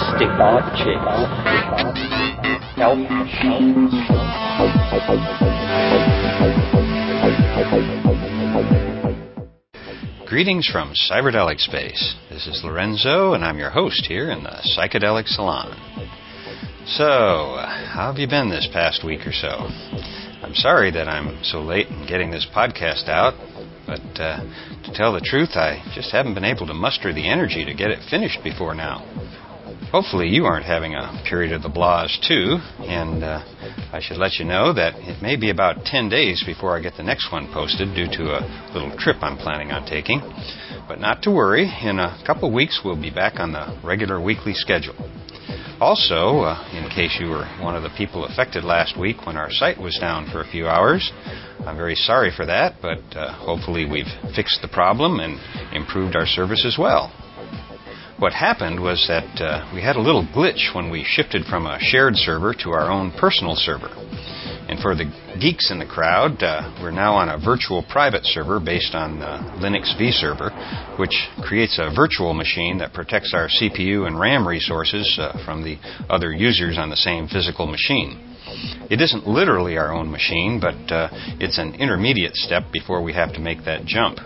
stick odd chicks. Help. Greetings from Cyberdelic Space. This is Lorenzo, and I'm your host here in the Psychedelic Salon. So, how have you been this past week or so? I'm sorry that I'm so late in getting this podcast out, but uh, to tell the truth, I just haven't been able to muster the energy to get it finished before now. Hopefully, you aren't having a period of the blahs too, and uh, I should let you know that it may be about 10 days before I get the next one posted due to a little trip I'm planning on taking. But not to worry, in a couple weeks we'll be back on the regular weekly schedule. Also, uh, in case you were one of the people affected last week when our site was down for a few hours, I'm very sorry for that, but uh, hopefully we've fixed the problem and improved our service as well. What happened was that uh, we had a little glitch when we shifted from a shared server to our own personal server. And for the geeks in the crowd, uh, we're now on a virtual private server based on uh, Linux vServer, which creates a virtual machine that protects our CPU and RAM resources uh, from the other users on the same physical machine. It isn't literally our own machine, but uh, it's an intermediate step before we have to make that jump.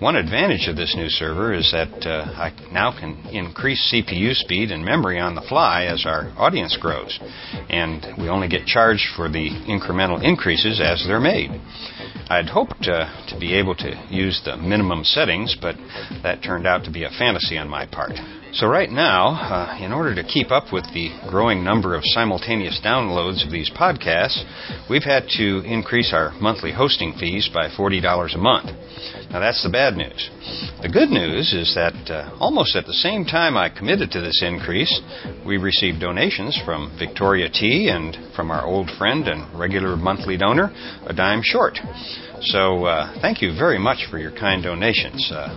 One advantage of this new server is that uh, I now can increase CPU speed and memory on the fly as our audience grows, and we only get charged for the incremental increases as they're made. I'd hoped uh, to be able to use the minimum settings, but that turned out to be a fantasy on my part. So, right now, uh, in order to keep up with the growing number of simultaneous downloads of these podcasts, we've had to increase our monthly hosting fees by $40 a month. Now, that's the bad news. The good news is that uh, almost at the same time I committed to this increase, we received donations from Victoria T and from our old friend and regular monthly donor, A Dime Short. So uh, thank you very much for your kind donations. Uh,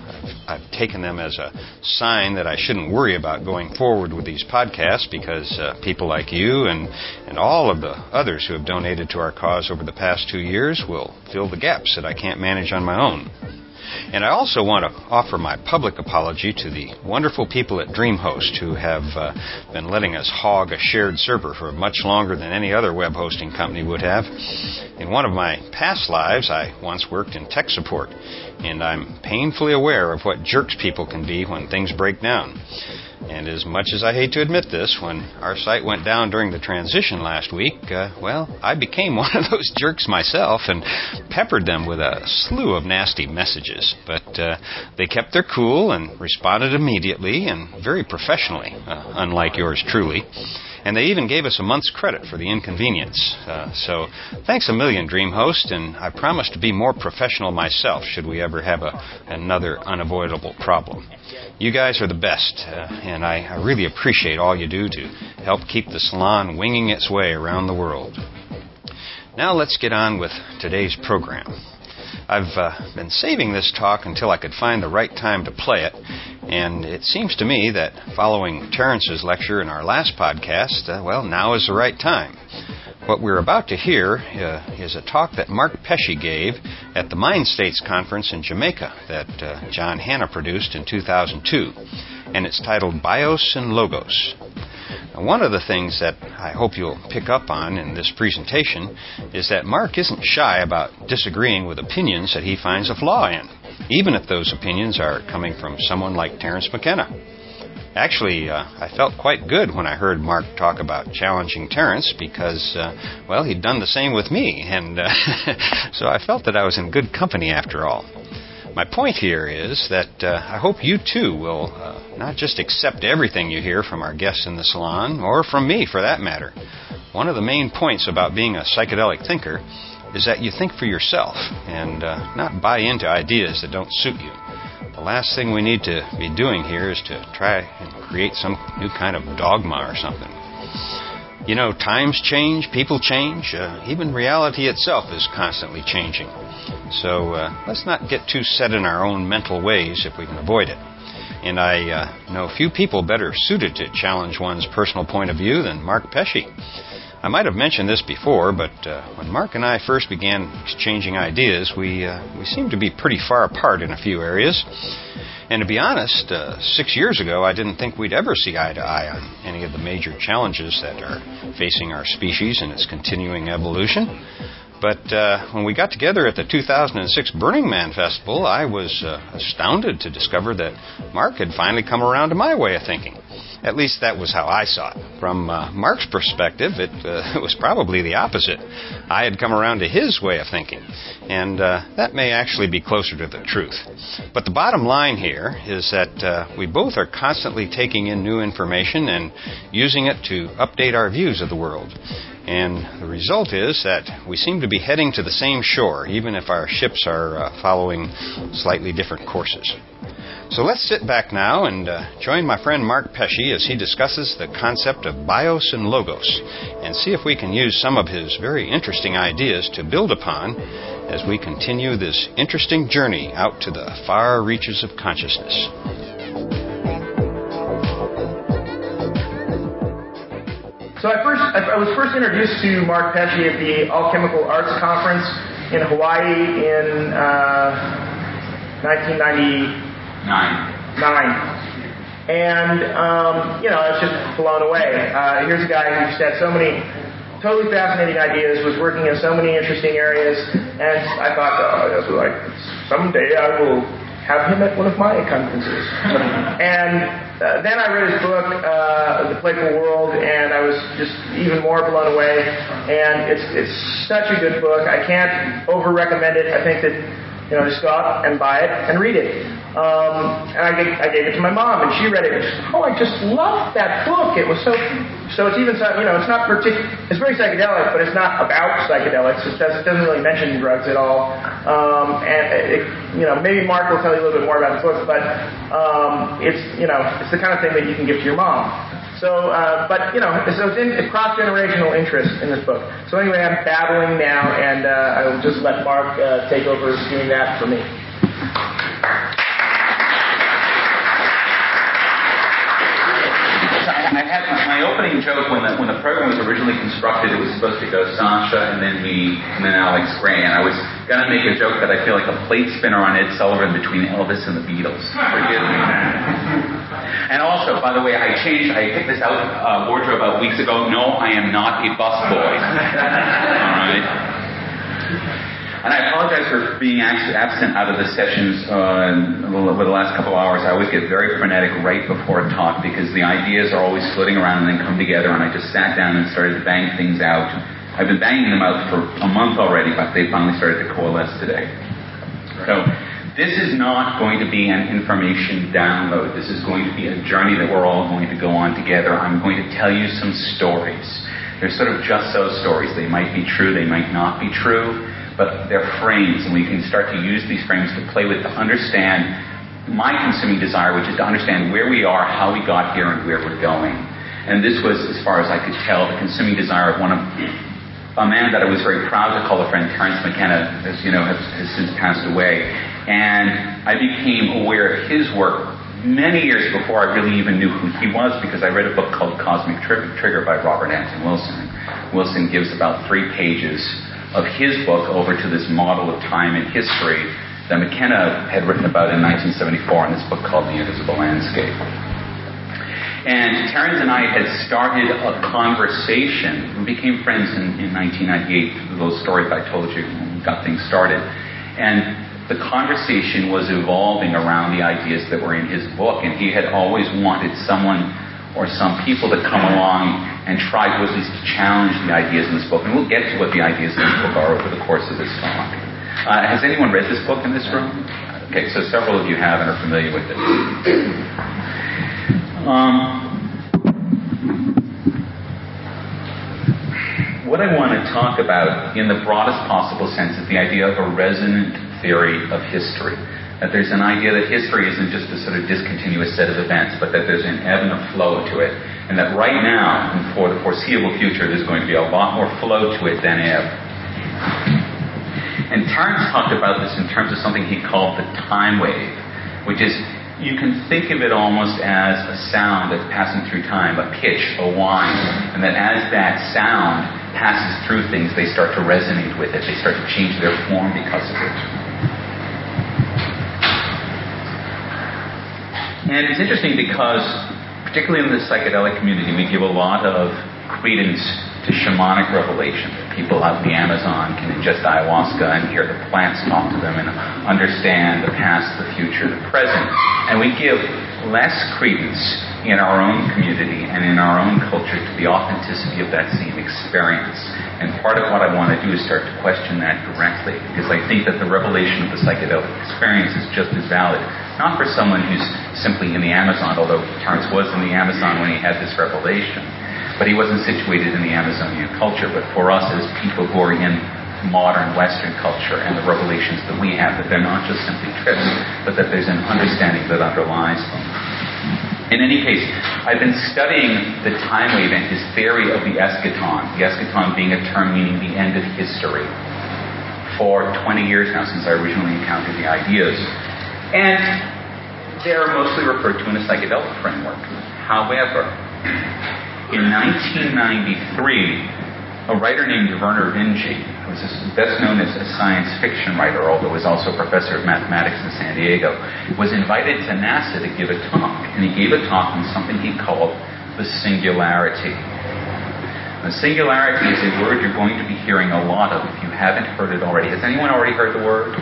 I've, I've, taken them as a sign that I shouldn't worry about going forward with these podcasts because uh, people like you and, and all of the others who have donated to our cause over the past two years will fill the gaps that I can't manage on my own. And I also want to offer my public apology to the wonderful people at DreamHost who have uh, been letting us hog a shared server for much longer than any other web hosting company would have. In one of my past lives, I once worked in tech support, and I'm painfully aware of what jerks people can be when things break down. And as much as I hate to admit this, when our site went down during the transition last week, uh, well, I became one of those jerks myself and peppered them with a slew of nasty messages. But uh, they kept their cool and responded immediately and very professionally, uh, unlike yours truly. And they even gave us a month's credit for the inconvenience. Uh, so thanks a million, DreamHost, and I promise to be more professional myself should we ever have a, another unavoidable problem. You guys are the best, uh, and I, I really appreciate all you do to help keep the salon winging its way around the world. Now let's get on with today's program. I've uh, been saving this talk until I could find the right time to play it, and it seems to me that following Terence's lecture in our last podcast, uh, well, now is the right time. What we're about to hear uh, is a talk that Mark Pesce gave at the Mind States Conference in Jamaica that uh, Jon Hanna produced in 2002, and it's titled Bios and Logos. One of the things that I hope you'll pick up on in this presentation is that Mark isn't shy about disagreeing with opinions that he finds a flaw in, even if those opinions are coming from someone like Terence McKenna. Actually, uh, I felt quite good when I heard Mark talk about challenging Terence because, uh, well, he'd done the same with me, and uh, so I felt that I was in good company after all. My point here is that uh, I hope you too will uh, not just accept everything you hear from our guests in the salon, or from me for that matter. One of the main points about being a psychedelic thinker is that you think for yourself and uh, not buy into ideas that don't suit you. The last thing we need to be doing here is to try and create some new kind of dogma or something. You know, times change, people change, uh, even reality itself is constantly changing. So uh, let's not get too set in our own mental ways if we can avoid it. And I uh, know few people better suited to challenge one's personal point of view than Mark Pesce. I might have mentioned this before, but uh, when Mark and I first began exchanging ideas, we, uh, we seemed to be pretty far apart in a few areas. And to be honest, uh, six years ago, I didn't think we'd ever see eye to eye on any of the major challenges that are facing our species in its continuing evolution. But uh, when we got together at the 2006 Burning Man Festival, I was uh, astounded to discover that Mark had finally come around to my way of thinking. At least that was how I saw it. From uh, Mark's perspective, it, uh, it, was probably the opposite. I had come around to his way of thinking, and uh, that may actually be closer to the truth. But the bottom line here is that uh, we both are constantly taking in new information and using it to update our views of the world. And the result is that we seem to be heading to the same shore, even if our ships are uh, following slightly different courses. So let's sit back now and uh, join my friend Mark Pesce as he discusses the concept of bios and logos and see if we can use some of his very interesting ideas to build upon as we continue this interesting journey out to the far reaches of consciousness. I I was first introduced to Mark Pesce at the Alchemical Arts Conference in Hawaii in uh, 1999. And um, you know, I was just blown away. Uh, here's a guy who just had so many totally fascinating ideas, was working in so many interesting areas, and I thought, oh, like, someday I will have him at one of my conferences. and uh, then I read his book, uh, The Playful World, and I was just even more blown away. And it's it's such a good book. I can't over recommend it. I think that you know just go out and buy it and read it. Um, and I gave, I gave it to my mom, and she read it. And she said, oh, I just loved that book. It was so. So it's even you know it's not particular. It's very psychedelic, but it's not about psychedelics. It, does, it doesn't really mention drugs at all. Um, and it, you know maybe Mark will tell you a little bit more about the book, but um, it's you know it's the kind of thing that you can give to your mom. So, uh, but you know, so it's, in, it's cross generational interest in this book. So anyway, I'm babbling now, and uh, I will just let Mark uh, take over doing that for me. I had my opening joke when the when the program was originally constructed. It was supposed to go Sasha and then me and then Alex Grey, and I was gonna make a joke that I feel like a plate spinner on Ed Sullivan between Elvis and the Beatles. Forgive me. And also, by the way, I changed. I picked this out uh, wardrobe about weeks ago. No, I am not a busboy. All right. And I apologize for being absent out of the sessions uh, over the last couple hours. I always get very frenetic right before a talk because the ideas are always floating around and then come together. And I just sat down and started to bang things out. I've been banging them out for a month already, but they finally started to coalesce today. So this is not going to be an information download. This is going to be a journey that we're all going to go on together. I'm going to tell you some stories. They're sort of just so stories. They might be true, they might not be true but they're frames, and we can start to use these frames to play with to understand my consuming desire, which is to understand where we are, how we got here, and where we're going. And this was, as far as I could tell, the consuming desire of one of a man that I was very proud to call a friend, Terence McKenna, as you know, has, has since passed away. And I became aware of his work many years before I really even knew who he was because I read a book called Cosmic Trigger by Robert Anton Wilson. Wilson gives about three pages of his book over to this model of time and history that McKenna had written about in 1974 in this book called The Invisible Landscape. And Terence and I had started a conversation. We became friends in, in 1998, those stories I told you when we got things started. And the conversation was evolving around the ideas that were in his book. And he had always wanted someone or some people to come along and try to at least challenge the ideas in this book. And we'll get to what the ideas in this book are over the course of this talk. Uh, has anyone read this book in this room? Okay, so several of you have and are familiar with it. Um, what I want to talk about in the broadest possible sense is the idea of a resonant theory of history that there's an idea that history isn't just a sort of discontinuous set of events, but that there's an ebb and a flow to it. And that right now, and for the foreseeable future, there's going to be a lot more flow to it than ebb. And Terence talked about this in terms of something he called the time wave, which is you can think of it almost as a sound that's passing through time, a pitch, a whine, and that as that sound passes through things, they start to resonate with it. They start to change their form because of it. And it's interesting because, particularly in the psychedelic community, we give a lot of credence to shamanic revelation. People out in the Amazon can ingest ayahuasca and hear the plants talk to them and understand the past, the future, the present. And we give less credence in our own community and in our own culture to the authenticity of that same experience. And part of what I want to do is start to question that directly, because I think that the revelation of the psychedelic experience is just as valid, not for someone who's simply in the Amazon, although Terence was in the Amazon when he had this revelation, but he wasn't situated in the Amazonian culture. But for us as people who are in modern Western culture and the revelations that we have, that they're not just simply trips, but that there's an understanding that underlies them. In any case, I've been studying the time wave and his theory of the eschaton, the eschaton being a term meaning the end of history, for 20 years now since I originally encountered the ideas. And they're mostly referred to in a psychedelic framework. However, in 1993, a writer named Vernor Vinge, who was best known as a science fiction writer, although was also a professor of mathematics in San Diego, was invited to NASA to give a talk. And he gave a talk on something he called the singularity. The singularity is a word you're going to be hearing a lot of if you haven't heard it already. Has anyone already heard the word?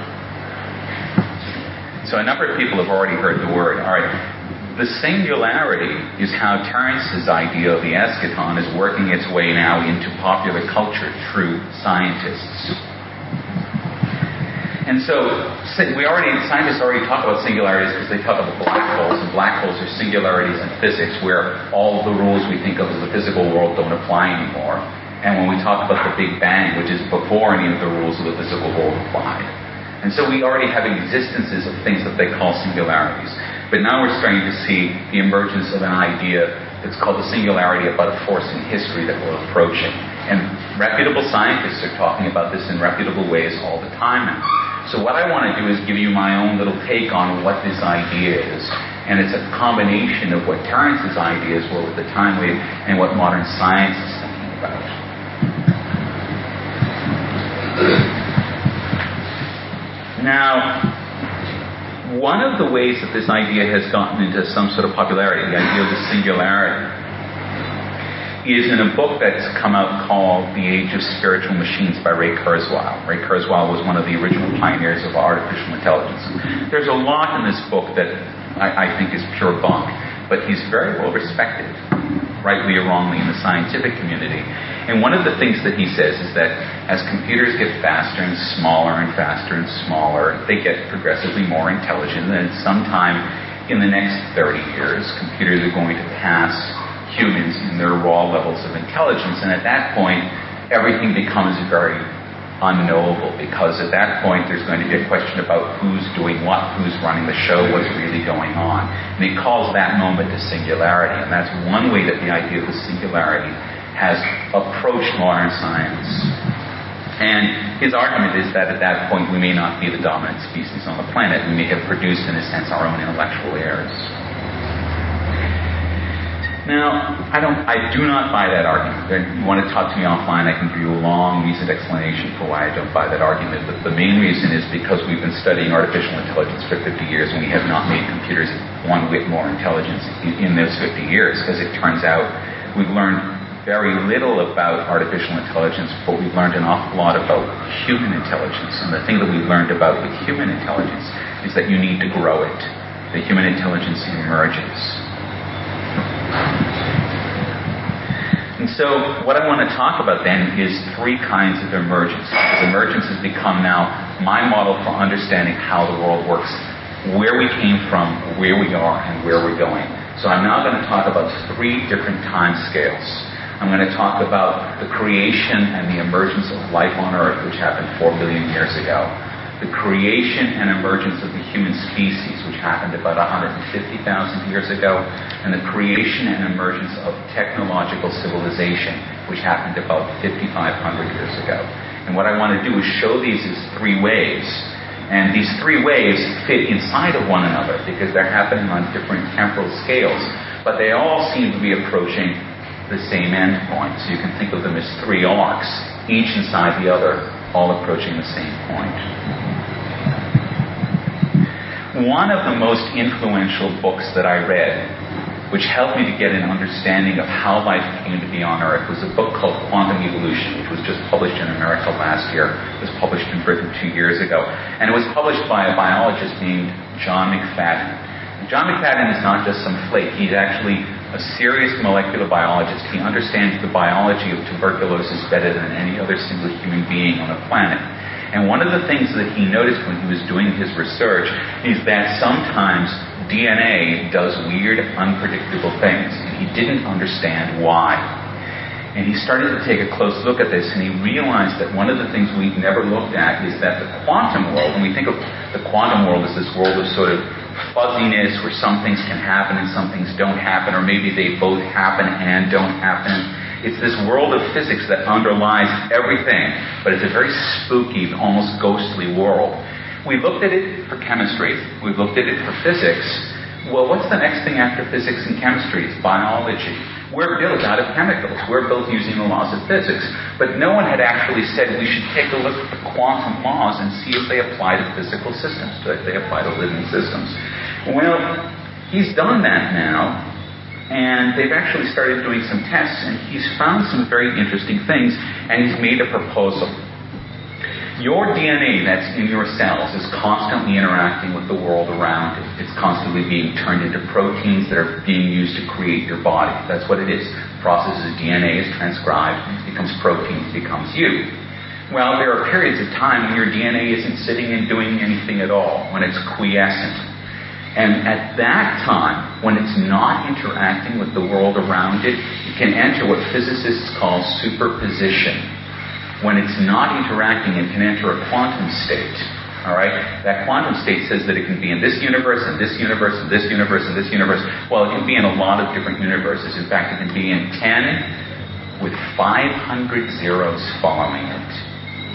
So a number of people have already heard the word. All right. The singularity is how Terence's idea of the eschaton is working its way now into popular culture through scientists. And so we already scientists already talk about singularities because they talk about black holes, and black holes are singularities in physics where all the rules we think of as the physical world don't apply anymore. And when we talk about the Big Bang, which is before any of the rules of the physical world applied. And so we already have existences of things that they call singularities. But now we're starting to see the emergence of an idea that's called the singularity about a force in history that we're approaching. And reputable scientists are talking about this in reputable ways all the time now. So what I want to do is give you my own little take on what this idea is. And it's a combination of what Terence's ideas were with the time wave and what modern science is thinking about. Now, one of the ways that this idea has gotten into some sort of popularity, the idea of the singularity, is in a book that's come out called The Age of Spiritual Machines by Ray Kurzweil. Ray Kurzweil was one of the original pioneers of artificial intelligence. There's a lot in this book that I, I think is pure bunk, but he's very well respected, rightly or wrongly, in the scientific community. And one of the things that he says is that as computers get faster and smaller and faster and smaller, they get progressively more intelligent. And sometime in the next 30 years, computers are going to pass humans in their raw levels of intelligence. And at that point, everything becomes very unknowable because at that point there's going to be a question about who's doing what, who's running the show, what's really going on. And he calls that moment the singularity. And that's one way that the idea of the singularity has approached modern science. And his argument is that at that point we may not be the dominant species on the planet. We may have produced, in a sense, our own intellectual heirs. Now, I don't, I do not buy that argument. If you want to talk to me offline, I can give you a long, reasoned explanation for why I don't buy that argument. But the main reason is because we've been studying artificial intelligence for 50 years, and we have not made computers one whit more intelligent in, in those 50 years. As it turns out, we've learned very little about artificial intelligence, but we've learned an awful lot about human intelligence. And the thing that we've learned about with human intelligence is that you need to grow it. The human intelligence emerges. And so, what I want to talk about then is three kinds of emergence. Because emergence has become now my model for understanding how the world works, where we came from, where we are, and where we're going. So, I'm now going to talk about three different time scales. I'm going to talk about the creation and the emergence of life on Earth, which happened four billion years ago the creation and emergence of the human species, which happened about 150,000 years ago, and the creation and emergence of technological civilization, which happened about 5,500 years ago. And what I want to do is show these as three waves. And these three waves fit inside of one another because they're happening on different temporal scales, but they all seem to be approaching the same endpoint. So you can think of them as three arcs, each inside the other, all approaching the same point. One of the most influential books that I read, which helped me to get an understanding of how life came to be on Earth, was a book called Quantum Evolution, which was just published in America last year. It was published in Britain two years ago. And it was published by a biologist named John McFadden. John McFadden is not just some flake. He's actually a serious molecular biologist. He understands the biology of tuberculosis better than any other single human being on the planet. And one of the things that he noticed when he was doing his research is that sometimes DNA does weird, unpredictable things, and he didn't understand why. And he started to take a close look at this, and he realized that one of the things we've never looked at is that the quantum world, when we think of the quantum world as this world of sort of fuzziness where some things can happen and some things don't happen, or maybe they both happen and don't happen. It's this world of physics that underlies everything, but it's a very spooky, almost ghostly world. We looked at it for chemistry, we've looked at it for physics. Well, what's the next thing after physics and chemistry? It's biology. We're built out of chemicals. We're built using the laws of physics. But no one had actually said we should take a look at the quantum laws and see if they apply to physical systems, if they apply to living systems. Well, he's done that now, and they've actually started doing some tests, and he's found some very interesting things, and he's made a proposal. Your DNA that's in your cells is constantly interacting with the world around it. It's constantly being turned into proteins that are being used to create your body. That's what it is. The process is DNA is transcribed, becomes proteins, becomes you. Well, there are periods of time when your DNA isn't sitting and doing anything at all, when it's quiescent. And at that time, when it's not interacting with the world around it, it can enter what physicists call superposition when it's not interacting, it can enter a quantum state. All right? That quantum state says that it can be in this universe, and this universe, and this universe, and this universe. Well, it can be in a lot of different universes. In fact, it can be in 10 with 500 zeros following it.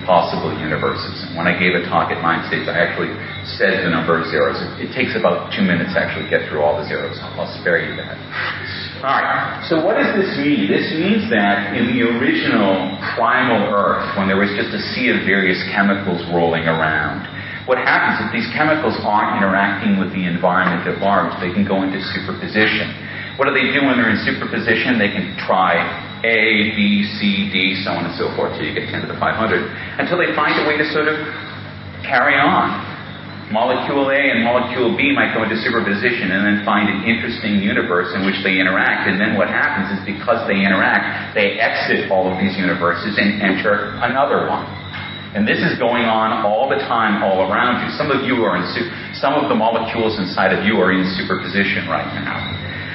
Possible universes. And when I gave a talk at Mind States, I actually said the number of zeros. It, it takes about two minutes to actually get through all the zeros. I'll spare you that. All right. So what does this mean? This means that in the original primal Earth, when there was just a sea of various chemicals rolling around, what happens if these chemicals aren't interacting with the environment at large? They can go into superposition. What do they do when they're in superposition? They can try A, B, C, D, so on and so forth, till you get 10 to the 500, until they find a way to sort of carry on. Molecule A and molecule B might go into superposition and then find an interesting universe in which they interact. And then what happens is because they interact, they exit all of these universes and enter another one. And this is going on all the time, all around you. Some of you are in, su- some of the molecules inside of you are in superposition right now.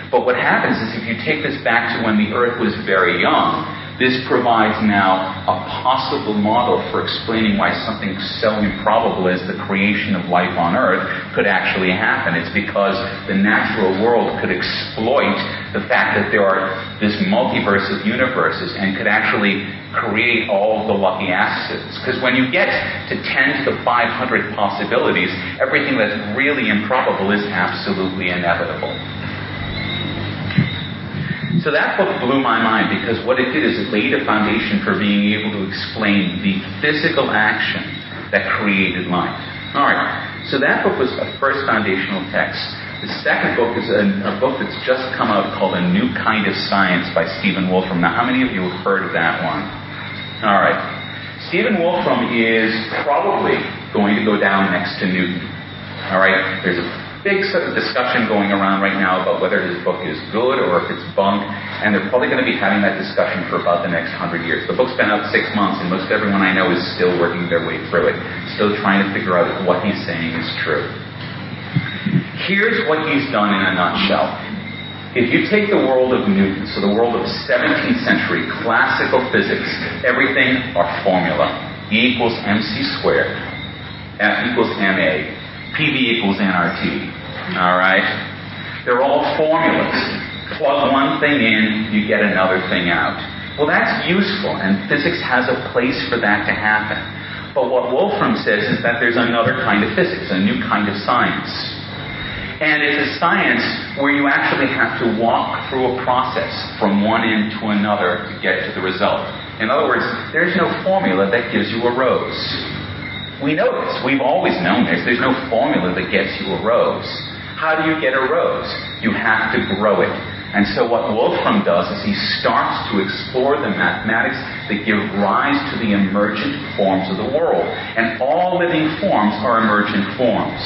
But what happens is if you take this back to when the Earth was very young, this provides now a possible model for explaining why something so improbable as the creation of life on Earth could actually happen. It's because the natural world could exploit the fact that there are this multiverse of universes and could actually create all the lucky accidents. Because when you get to 10 to the 500 possibilities, everything that's really improbable is absolutely inevitable. So that book blew my mind because what it did is it laid a foundation for being able to explain the physical action that created life. All right. So that book was a first foundational text. The second book is a, a, book that's just come out called A New Kind of Science by Stephen Wolfram. Now, how many of you have heard of that one? All right. Stephen Wolfram is probably going to go down next to Newton. All right. There's a big sort of discussion going around right now about whether his book is good or if it's bunk, and they're probably going to be having that discussion for about the next hundred years. The book's been out six months, and most everyone I know is still working their way through it, still trying to figure out if what he's saying is true. Here's what he's done in a nutshell. If you take the world of Newton, so the world of 17th century classical physics, everything are formula. E equals mc squared, F equals ma, PV equals nRT. All right? They're all formulas. Plug one thing in, you get another thing out. Well, that's useful, and physics has a place for that to happen. But what Wolfram says is that there's another kind of physics, a new kind of science. And it's a science where you actually have to walk through a process from one end to another to get to the result. In other words, there's no formula that gives you a rose. We know this. We've always known this. There's no formula that gets you a rose. How do you get a rose? You have to grow it. And so what Wolfram does is he starts to explore the mathematics that give rise to the emergent forms of the world. And all living forms are emergent forms.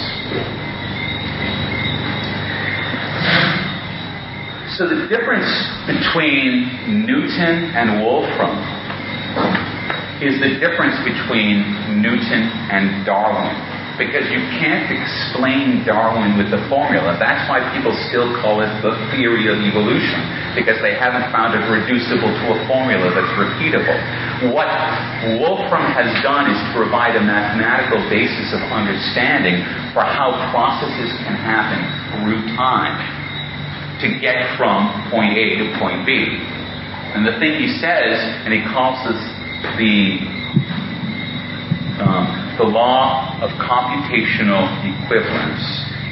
So the difference between Newton and Wolfram is the difference between Newton and Darwin because you can't explain Darwin with the formula. That's why people still call it the theory of evolution, because they haven't found it reducible to a formula that's repeatable. What Wolfram has done is provide a mathematical basis of understanding for how processes can happen through time to get from point A to point B. And the thing he says, and he calls this the um, the law of computational equivalence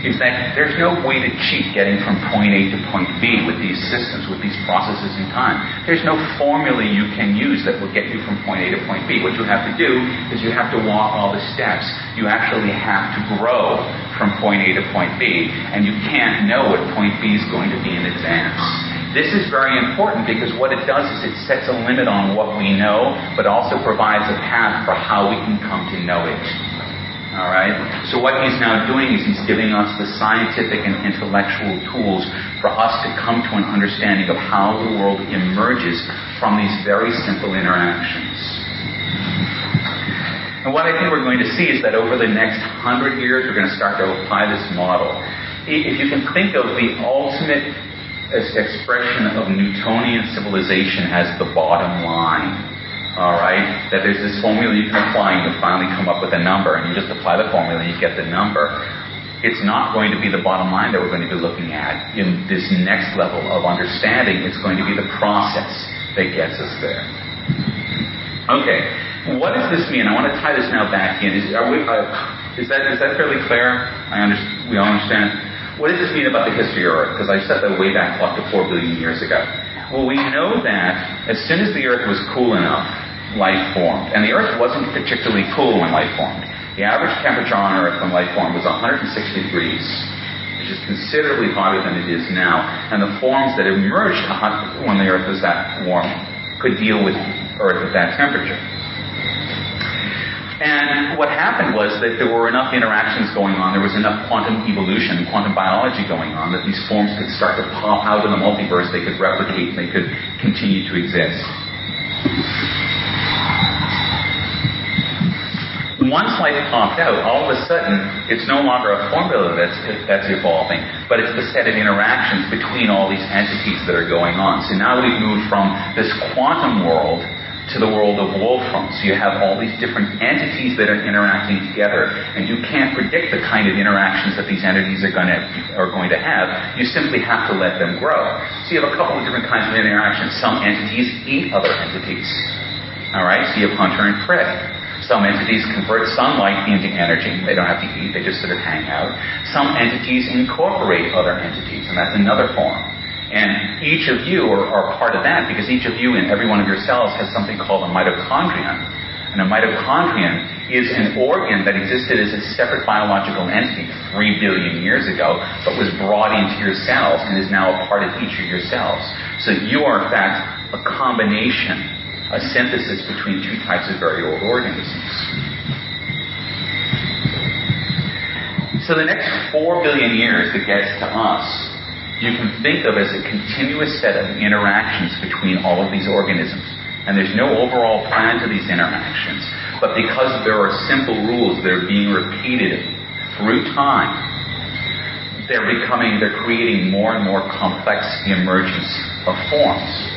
is that there's no way to cheat getting from point A to point B with these systems, with these processes in time. There's no formula you can use that will get you from point A to point B. What you have to do is you have to walk all the steps. You actually have to grow from point A to point B, and you can't know what point B is going to be in advance. This is very important because what it does is it sets a limit on what we know, but also provides a path for how we can come to know it. All right? So what he's now doing is he's giving us the scientific and intellectual tools for us to come to an understanding of how the world emerges from these very simple interactions. And what I think we're going to see is that over the next hundred years, we're going to start to apply this model. If you can think of the ultimate expression of Newtonian civilization as the bottom line. All right, that there's this formula you can apply and you finally come up with a number, and you just apply the formula and you get the number. It's not going to be the bottom line that we're going to be looking at in this next level of understanding. It's going to be the process that gets us there. Okay, what does this mean? I want to tie this now back in. Is, we, uh, is that is that fairly clear? I understand. We all understand. What does this mean about the history of Earth? Because I set the way back clock to 4 billion years ago. Well, we know that as soon as the Earth was cool enough, life formed. And the Earth wasn't particularly cool when life formed. The average temperature on Earth when life formed was 160 degrees, which is considerably hotter than it is now. And the forms that emerged when the Earth was that warm could deal with Earth at that temperature. And what happened was that there were enough interactions going on, there was enough quantum evolution, quantum biology going on, that these forms could start to pop out in the multiverse, they could replicate, they could continue to exist. Once life popped out, all of a sudden, it's no longer a formula that's, that's evolving, but it's the set of interactions between all these entities that are going on. So now we've moved from this quantum world to the world of Wolfram. So you have all these different entities that are interacting together, and you can't predict the kind of interactions that these entities are going to are going to have. You simply have to let them grow. So you have a couple of different kinds of interactions. Some entities eat other entities. All right, so you have hunter and prey. Some entities convert sunlight into energy. They don't have to eat, they just sort of hang out. Some entities incorporate other entities, and that's another form. And each of you are, are, part of that because each of you in every one of your cells has something called a mitochondrion. And a mitochondrion is an organ that existed as a separate biological entity three billion years ago, but was brought into your cells and is now a part of each of your cells. So you are, in fact, a combination, a synthesis between two types of very old organisms. So the next four billion years that gets to us you can think of as a continuous set of interactions between all of these organisms. And there's no overall plan to these interactions. But because there are simple rules that are being repeated through time, they're becoming, they're creating more and more complex emergence of forms.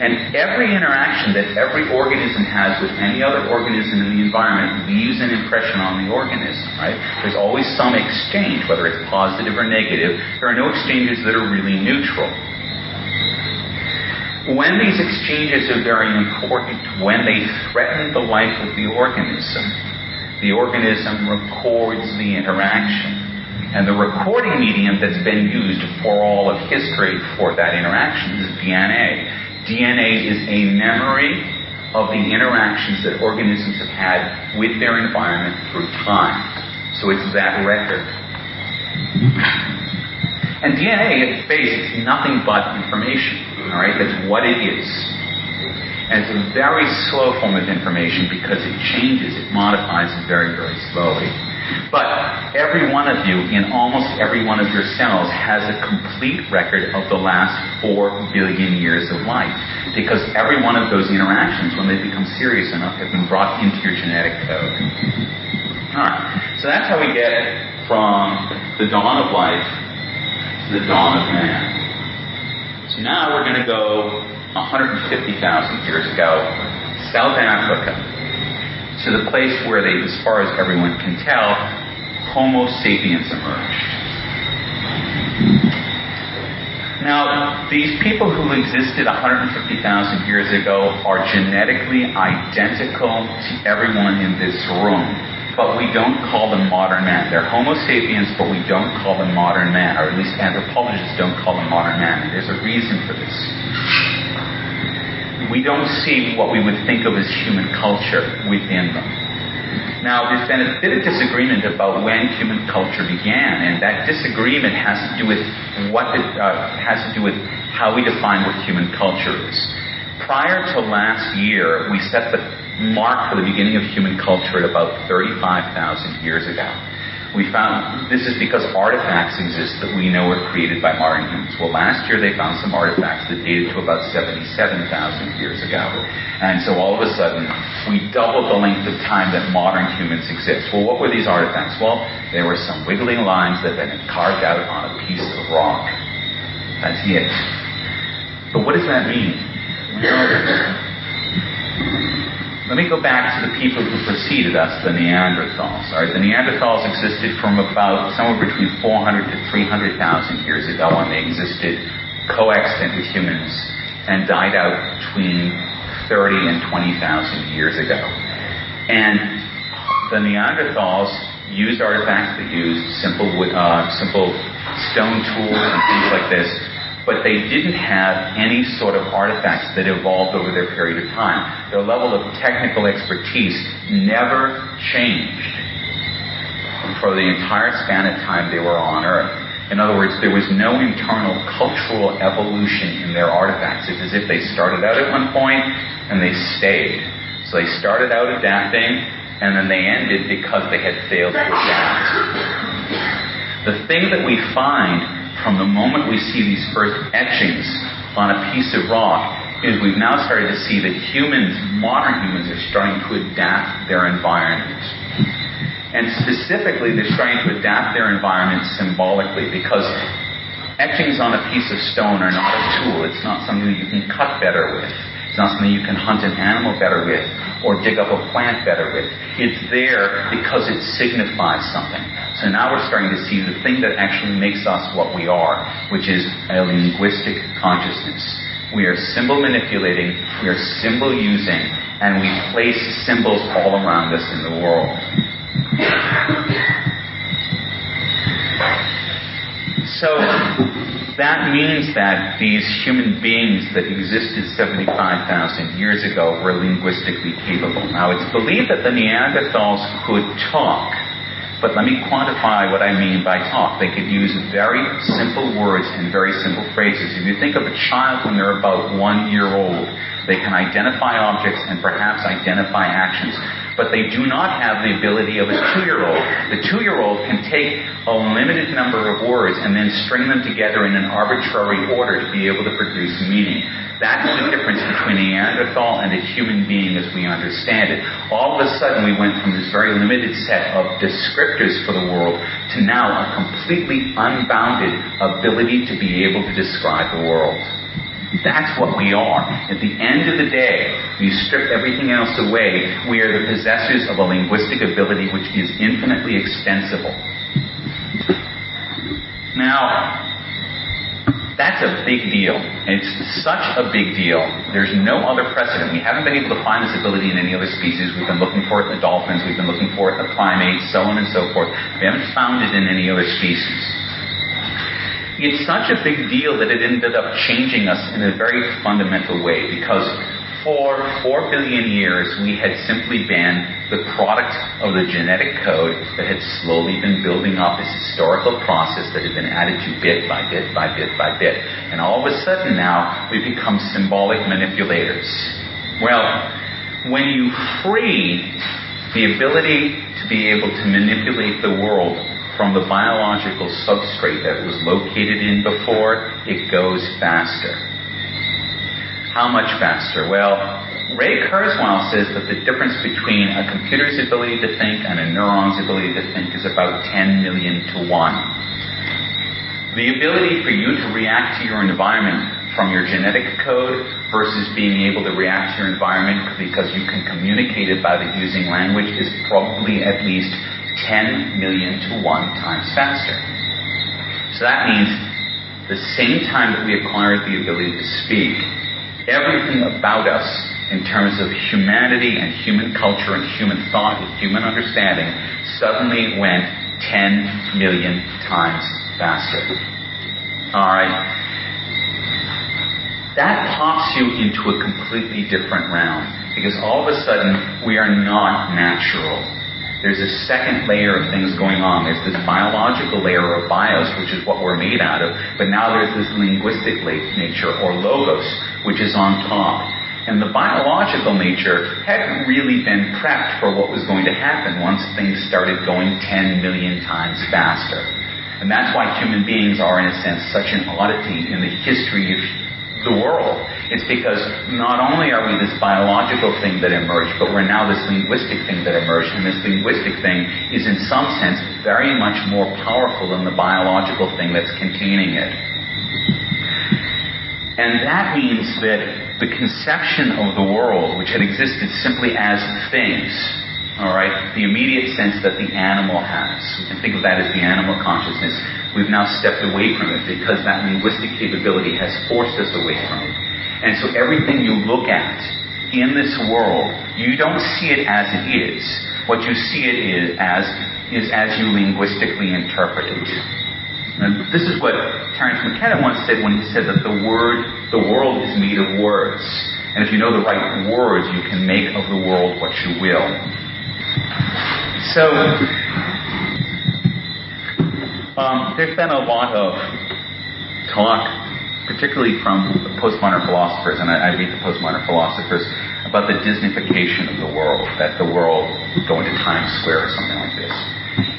And every interaction that every organism has with any other organism in the environment leaves an impression on the organism, right? There's always some exchange, whether it's positive or negative. There are no exchanges that are really neutral. When these exchanges are very important, when they threaten the life of the organism, the organism records the interaction. And the recording medium that's been used for all of history for that interaction is DNA. DNA is a memory of the interactions that organisms have had with their environment through time. So it's that record. And DNA at its base is nothing but information. All right, that's what it is. And it's a very slow form of information because it changes, it modifies very, very slowly. But every one of you, in almost every one of your cells, has a complete record of the last four billion years of life. Because every one of those interactions, when they become serious enough, have been brought into your genetic code. Alright, so that's how we get from the dawn of life to the dawn of man. So now we're going to go 150,000 years ago, South Africa, to the place where they, as far as everyone can tell, Homo sapiens emerged. Now, these people who existed 150,000 years ago are genetically identical to everyone in this room but we don't call them modern man. They're Homo sapiens, but we don't call them modern man, or at least anthropologists don't call them modern man. And there's a reason for this. We don't see what we would think of as human culture within them. Now, there's been a bit of disagreement about when human culture began, and that disagreement has to do with what uh, has to do with how we define what human culture is. Prior to last year, we set the mark for the beginning of human culture at about 35,000 years ago. We found this is because artifacts exist that we know were created by modern humans. Well, last year they found some artifacts that dated to about 77,000 years ago. And so all of a sudden, we doubled the length of time that modern humans exist. Well, what were these artifacts? Well, there were some wiggling lines that had been carved out on a piece of rock. That's it. But what does that mean? Let me go back to the people who preceded us, the Neanderthals. All right, the Neanderthals existed from about somewhere between 400 to 300,000 years ago, and they existed coexistent with humans and died out between 30 and 20,000 years ago. And the Neanderthals used artifacts, they used simple uh, simple stone tools and things like this but they didn't have any sort of artifacts that evolved over their period of time. Their level of technical expertise never changed for the entire span of time they were on Earth. In other words, there was no internal cultural evolution in their artifacts. It's as if they started out at one point and they stayed. So they started out adapting and then they ended because they had failed to adapt. The thing that we find from the moment we see these first etchings on a piece of rock is we've now started to see that humans, modern humans, are starting to adapt their environment. And specifically, they're starting to adapt their environment symbolically because etchings on a piece of stone are not a tool. It's not something that you can cut better with. It's not something you can hunt an animal better with or dig up a plant better with. It's there because it signifies something. So now we're starting to see the thing that actually makes us what we are, which is a linguistic consciousness. We are symbol manipulating, we are symbol using, and we place symbols all around us in the world. So that means that these human beings that existed 75,000 years ago were linguistically capable. Now, it's believed that the Neanderthals could talk but let me quantify what I mean by talk. They could use very simple words and very simple phrases. If you think of a child when they're about one year old, they can identify objects and perhaps identify actions. But they do not have the ability of a two year old. The two year old can take a limited number of words and then string them together in an arbitrary order to be able to produce meaning. That's the difference between Neanderthal and a human being as we understand it. All of a sudden, we went from this very limited set of descriptors for the world to now a completely unbounded ability to be able to describe the world. That's what we are. At the end of the day, you strip everything else away, we are the possessors of a linguistic ability which is infinitely extensible. Now, That's a big deal. It's such a big deal. There's no other precedent. We haven't been able to find this ability in any other species. We've been looking for it in the dolphins. We've been looking for it in the primates, so on and so forth. We haven't found it in any other species. It's such a big deal that it ended up changing us in a very fundamental way because for four billion years, we had simply been the product of the genetic code that had slowly been building up this historical process that had been added to bit by bit by bit by bit. And all of a sudden now, we become symbolic manipulators. Well, when you free the ability to be able to manipulate the world from the biological substrate that was located in before, it goes faster. How much faster? Well, Ray Kurzweil says that the difference between a computer's ability to think and a neuron's ability to think is about 10 million to 1. The ability for you to react to your environment from your genetic code versus being able to react to your environment because you can communicate about it using language is probably at least 10 million to 1 times faster. So that means the same time that we acquired the ability to speak, everything about us in terms of humanity and human culture and human thought and human understanding suddenly went 10 million times faster. All right. That pops you into a completely different realm because all of a sudden we are not natural. There's a second layer of things going on. There's this biological layer of bios, which is what we're made out of, but now there's this linguistic nature or logos, which is on top. And the biological nature hadn't really been prepped for what was going to happen once things started going 10 million times faster. And that's why human beings are, in a sense, such an oddity in the history of the world. It's because not only are we this biological thing that emerged, but we're now this linguistic thing that emerged, and this linguistic thing is in some sense very much more powerful than the biological thing that's containing it. And that means that the conception of the world, which had existed simply as things, all right, the immediate sense that the animal has, we can think of that as the animal consciousness, we've now stepped away from it because that linguistic capability has forced us away from it. And so everything you look at in this world, you don't see it as it is. What you see it is as is as you linguistically interpret it. And this is what Terence McKenna once said when he said that the word, the world is made of words. And if you know the right words, you can make of the world what you will. So, um, there's been a lot of talk particularly from the postmodern philosophers, and I, I read the postmodern philosophers, about the Disneyfication of the world, that the world, going to Times Square or something like this,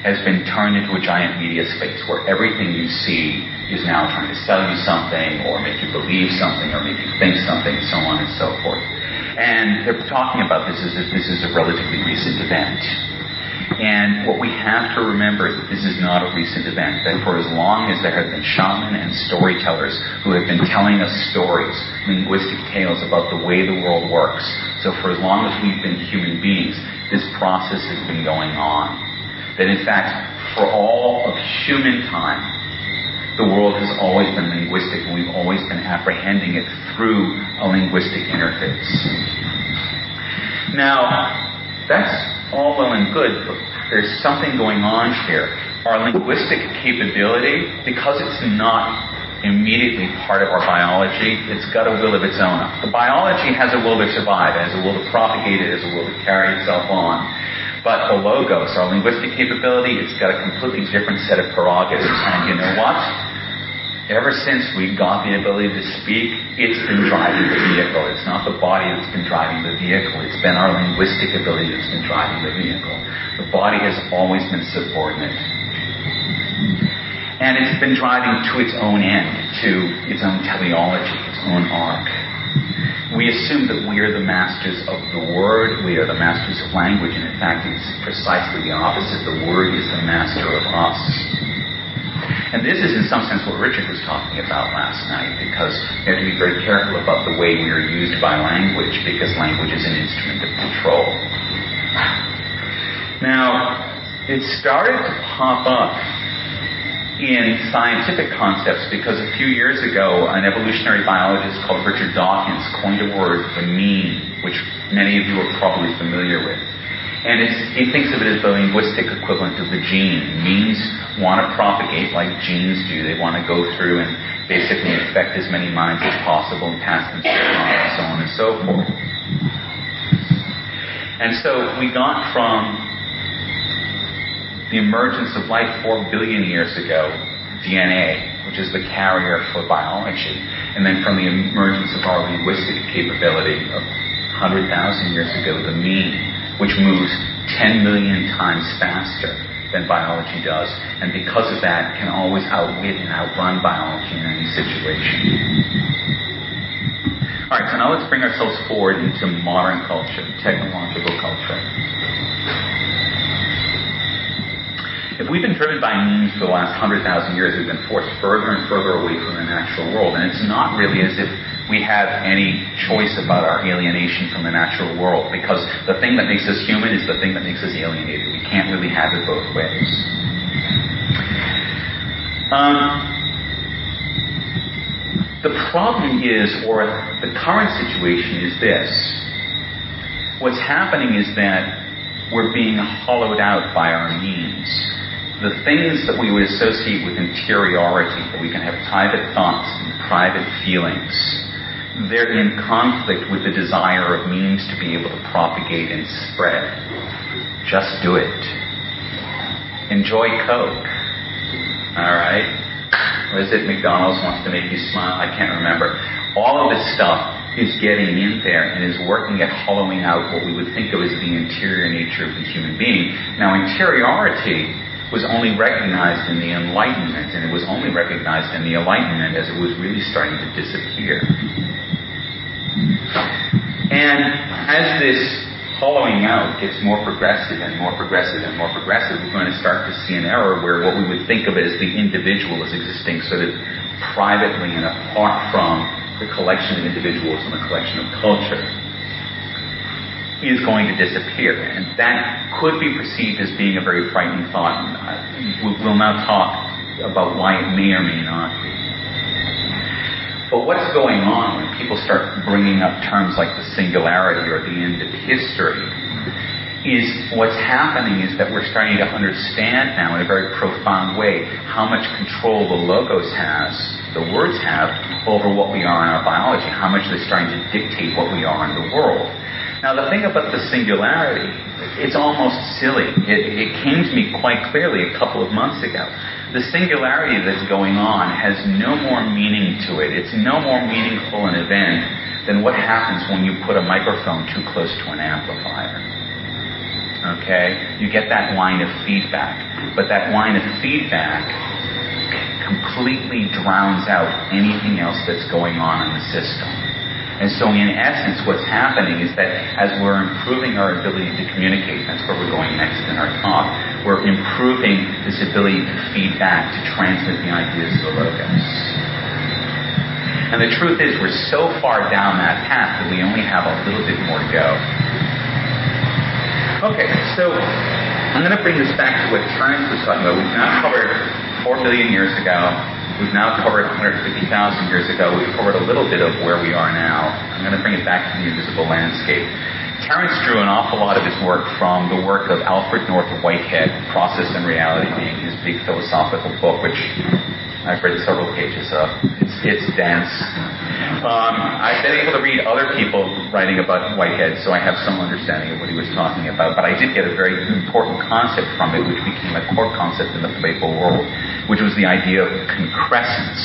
has been turned into a giant media space where everything you see is now trying to sell you something or make you believe something or make you think something, and so on and so forth. And they're talking about this as if this is a relatively recent event. And what we have to remember is that this is not a recent event, that for as long as there have been shaman and storytellers who have been telling us stories, linguistic tales about the way the world works, so for as long as we've been human beings, this process has been going on. That in fact, for all of human time, the world has always been linguistic and we've always been apprehending it through a linguistic interface. Now, that's all well and good, but there's something going on here. Our linguistic capability, because it's not immediately part of our biology, it's got a will of its own. The biology has a will to survive, it has a will to propagate, it has a will to carry itself on. But the logos, our linguistic capability, it's got a completely different set of prerogatives. And you know what? Ever since we got the ability to speak, it's been driving the vehicle. It's not the body that's been driving the vehicle. It's been our linguistic ability that's been driving the vehicle. The body has always been subordinate. And it's been driving to its own end, to its own teleology, its own arc. We assume that we are the masters of the word, we are the masters of language, and in fact, it's precisely the opposite. The word is the master of us. And this is, in some sense, what Richard was talking about last night, because we have to be very careful about the way we are used by language, because language is an instrument of control. Now, it started to pop up in scientific concepts because a few years ago, an evolutionary biologist called Richard Dawkins coined a word, the meme, which many of you are probably familiar with. And he thinks of it as the linguistic equivalent of the gene. Memes want to propagate like genes do. They want to go through and basically infect as many minds as possible and pass them on and so on and so forth. And so we got from the emergence of life four billion years ago, DNA, which is the carrier for biology, and then from the emergence of our linguistic capability of 100,000 years ago, the meme, which moves 10 million times faster than biology does, and because of that, can always outwit and outrun biology in any situation. All right, so now let's bring ourselves forward into modern culture, technological culture. If we've been driven by memes for the last 100,000 years, we've been forced further and further away from the natural world. And it's not really as if we have any choice about our alienation from the natural world, because the thing that makes us human is the thing that makes us alienated. We can't really have it both ways. Um, the problem is, or the current situation is this. What's happening is that we're being hollowed out by our memes the things that we would associate with interiority, that we can have private thoughts and private feelings, they're in conflict with the desire of memes to be able to propagate and spread. Just do it. Enjoy Coke. All right? What is it? McDonald's wants to make you smile. I can't remember. All of this stuff is getting in there and is working at hollowing out what we would think of as the interior nature of the human being. Now, interiority was only recognized in the Enlightenment, and it was only recognized in the Enlightenment as it was really starting to disappear. And as this hollowing out gets more progressive and more progressive and more progressive, we're going to start to see an era where what we would think of as the individual is existing sort of privately and apart from the collection of individuals and the collection of culture is going to disappear. And that could be perceived as being a very frightening thought. Uh, we'll now talk about why it may or may not be. But what's going on when people start bringing up terms like the singularity or the end of history is what's happening is that we're starting to understand now in a very profound way how much control the logos has, the words have, over what we are in our biology, how much they're starting to dictate what we are in the world. Now, the thing about the singularity, it's almost silly. It, it came to me quite clearly a couple of months ago. The singularity that's going on has no more meaning to it. It's no more meaningful an event than what happens when you put a microphone too close to an amplifier. Okay? You get that line of feedback. But that line of feedback completely drowns out anything else that's going on in the system. And so, in essence, what's happening is that as we're improving our ability to communicate, that's where we're going next in our talk, we're improving this ability to feed back, to transmit the ideas of the logos. And the truth is, we're so far down that path that we only have a little bit more to go. Okay, so I'm going to bring this back to what Terence was talking about. We've now covered 4 billion years ago We've now covered 150,000 years ago. We've covered a little bit of where we are now. I'm going to bring it back to the invisible landscape. Terence drew an awful lot of his work from the work of Alfred North Whitehead, Process and Reality being his big philosophical book, which I've read several pages of. It's, it's dense. Um, I've been able to read other people writing about Whitehead, so I have some understanding of what he was talking about. But I did get a very important concept from it, which became a core concept in the playful world, which was the idea of concrescence.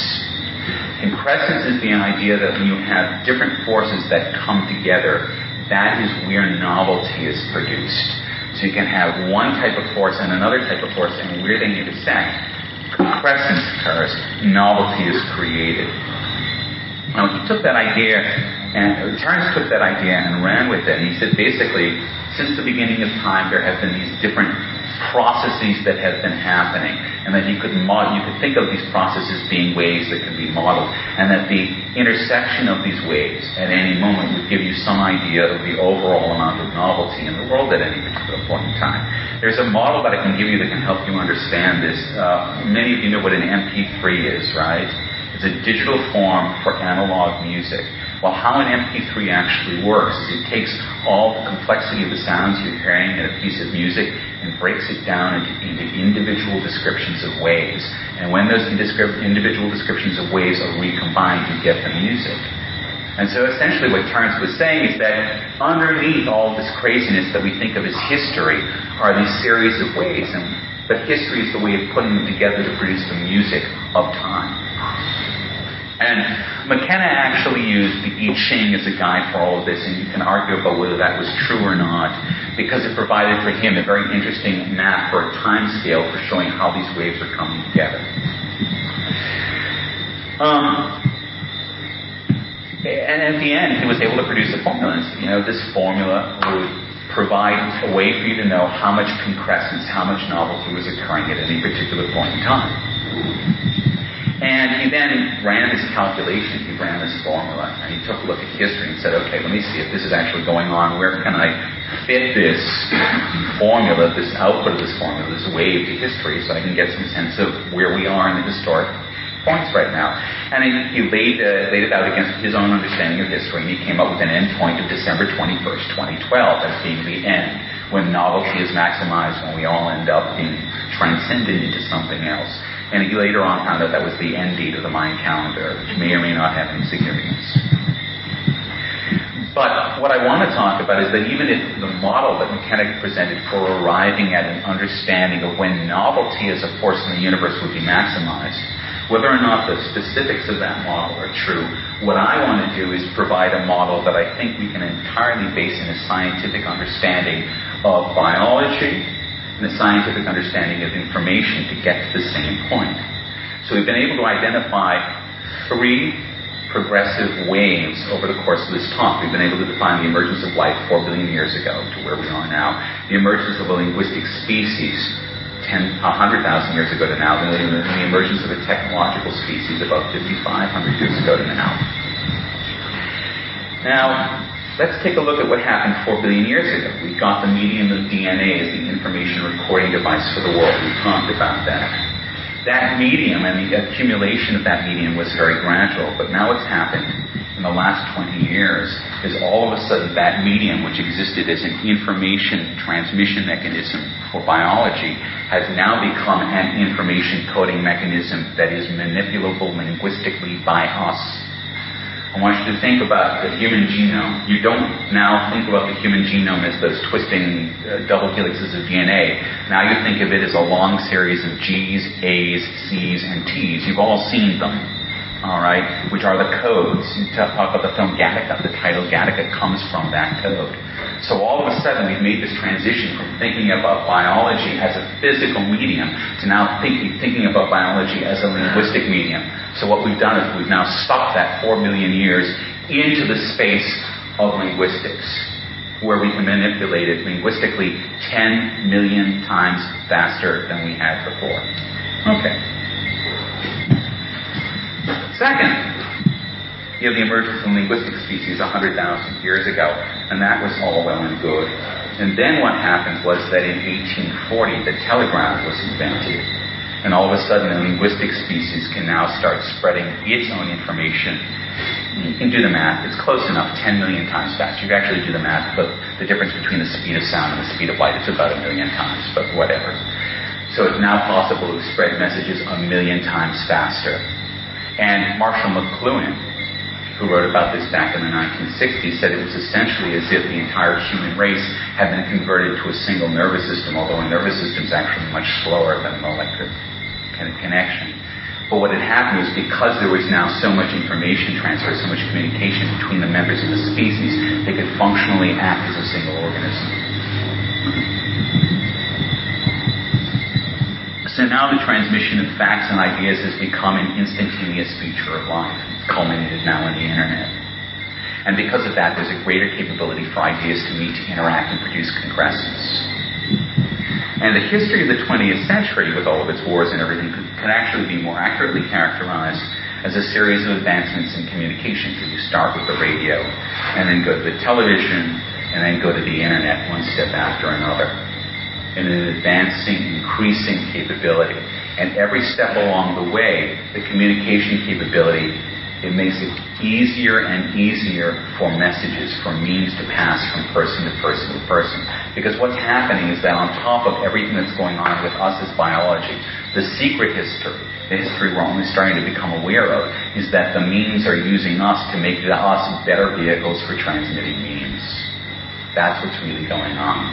Concrescence is the idea that when you have different forces that come together, that is where novelty is produced. So you can have one type of force and another type of force, and where they intersect, concrescence occurs, novelty is created. Now, he took that idea, and Terence took that idea and ran with it. And he said basically, since the beginning of time, there have been these different processes that have been happening, and that you could mod- you could think of these processes being waves that can be modeled, and that the intersection of these waves at any moment would give you some idea of the overall amount of novelty in the world at any particular point in time. There's a model that I can give you that can help you understand this. Uh, many of you know what an MP3 is, right? A digital form for analog music. Well, how an MP3 actually works is it takes all the complexity of the sounds you're hearing in a piece of music and breaks it down into, into individual descriptions of waves. And when those individual descriptions of waves are recombined, you get the music. And so essentially what Terence was saying is that underneath all this craziness that we think of as history are these series of waves. And, but history is the way of putting them together to produce the music of time. And McKenna actually used the I Ching as a guide for all of this, and you can argue about whether that was true or not, because it provided for him a very interesting map or a time scale for showing how these waves are coming together. Um, and at the end, he was able to produce a formula. You know, this formula would provide a way for you to know how much concrescence, how much novelty was occurring at any particular point in time. And he then ran this calculation, he ran this formula, and he took a look at history and said, okay, let me see if this is actually going on. Where can I fit this formula, this output of this formula, this wave to history so I can get some sense of where we are in the historic points right now. And he laid, uh, laid it out against his own understanding of history, and he came up with an end point of December 21st, 2012, as being the end, when novelty is maximized, when we all end up being transcended into something else. And he later on found out that was the end date of the Mayan calendar, which may or may not have any significance. But what I want to talk about is that even if the model that McKenna presented for arriving at an understanding of when novelty as a force in the universe would be maximized, whether or not the specifics of that model are true, what I want to do is provide a model that I think we can entirely base in a scientific understanding of biology, and a scientific understanding of information to get to the same point. So we've been able to identify three progressive waves over the course of this talk. We've been able to define the emergence of life 4 billion years ago to where we are now, the emergence of a linguistic species 10, 100,000 years ago to now, and the emergence of a technological species about 5,500 years ago to now. Now, Let's take a look at what happened 4 billion years ago. We got the medium of DNA as the information recording device for the world. We talked about that. That medium and the accumulation of that medium was very gradual, but now what's happened in the last 20 years is all of a sudden that medium, which existed as an information transmission mechanism for biology, has now become an information coding mechanism that is manipulable linguistically by us I want you to think about the human genome. You don't now think about the human genome as those twisting uh, double helixes of DNA. Now you think of it as a long series of G's, A's, C's, and T's. You've all seen them all right, which are the codes. You talk about the film Gattaca. The title Gattaca comes from that code. So all of a sudden, we've made this transition from thinking about biology as a physical medium to now think, thinking about biology as a linguistic medium. So what we've done is we've now stopped that four million years into the space of linguistics, where we can manipulate it linguistically 10 million times faster than we had before. Okay. Second, you have the emergence of linguistic species 100,000 years ago, and that was all well and good. And then what happened was that in 1840, the telegraph was invented. And all of a sudden, a linguistic species can now start spreading its own information. You can do the math. It's close enough, 10 million times faster. You can actually do the math, but the difference between the speed of sound and the speed of light is about a million times, but whatever. So it's now possible to spread messages a million times faster. And Marshall McLuhan, who wrote about this back in the 1960s, said it was essentially as if the entire human race had been converted to a single nervous system, although a nervous system is actually much slower than an electric kind of connection. But what had happened was because there was now so much information transfer, so much communication between the members of the species, they could functionally act as a single organism. So now the transmission of facts and ideas has become an instantaneous feature of life. Culminated now in the internet. And because of that, there's a greater capability for ideas to meet, interact, and produce concrescence. And the history of the 20th century, with all of its wars and everything, can actually be more accurately characterized as a series of advancements in communication. And you start with the radio, and then go to the television, and then go to the internet one step after another. In an advancing, increasing capability. And every step along the way, the communication capability it makes it easier and easier for messages, for memes to pass from person to person to person. Because what's happening is that on top of everything that's going on with us as biology, the secret history, the history we're only starting to become aware of, is that the memes are using us to make us better vehicles for transmitting memes. That's what's really going on.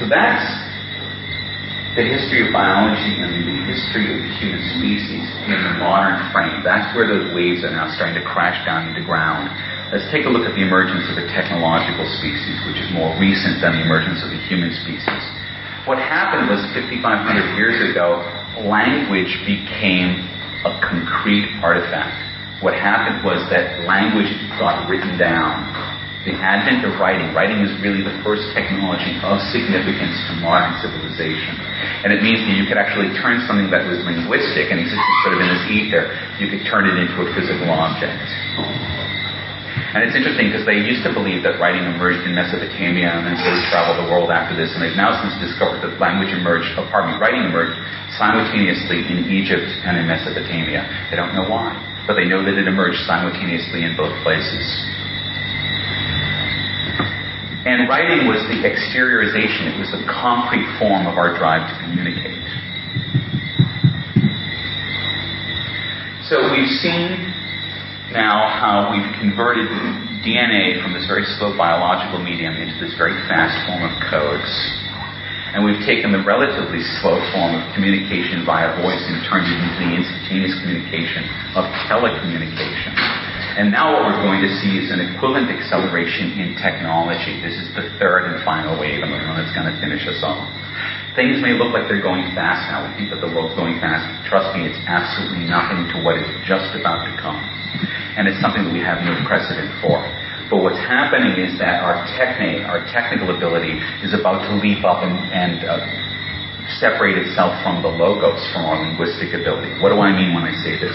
So that's the history of biology and the history of the human species in the modern frame. That's where those waves are now starting to crash down into ground. Let's take a look at the emergence of the technological species, which is more recent than the emergence of the human species. What happened was 5,500 years ago, language became a concrete artifact. What happened was that language got written down the advent of writing. Writing is really the first technology of significance to modern civilization. And it means that you could actually turn something that was linguistic and existed sort of in this ether, you could turn it into a physical object. And it's interesting because they used to believe that writing emerged in Mesopotamia and then sort of traveled the world after this, and they've now since discovered that language emerged, oh, pardon me, writing emerged simultaneously in Egypt and in Mesopotamia. They don't know why, but they know that it emerged simultaneously in both places. And writing was the exteriorization, it was the concrete form of our drive to communicate. So we've seen now how we've converted DNA from this very slow biological medium into this very fast form of codes. And we've taken the relatively slow form of communication via voice and turned it into the instantaneous communication of telecommunication. And now what we're going to see is an equivalent acceleration in technology. This is the third and final wave, and the one that's going to finish us off. Things may look like they're going fast now. We think that the world's going fast. Trust me, it's absolutely nothing to what is just about to come. And it's something that we have no precedent for. But what's happening is that our techne, our technical ability, is about to leap up and, and uh, separate itself from the logos, from our linguistic ability. What do I mean when I say this?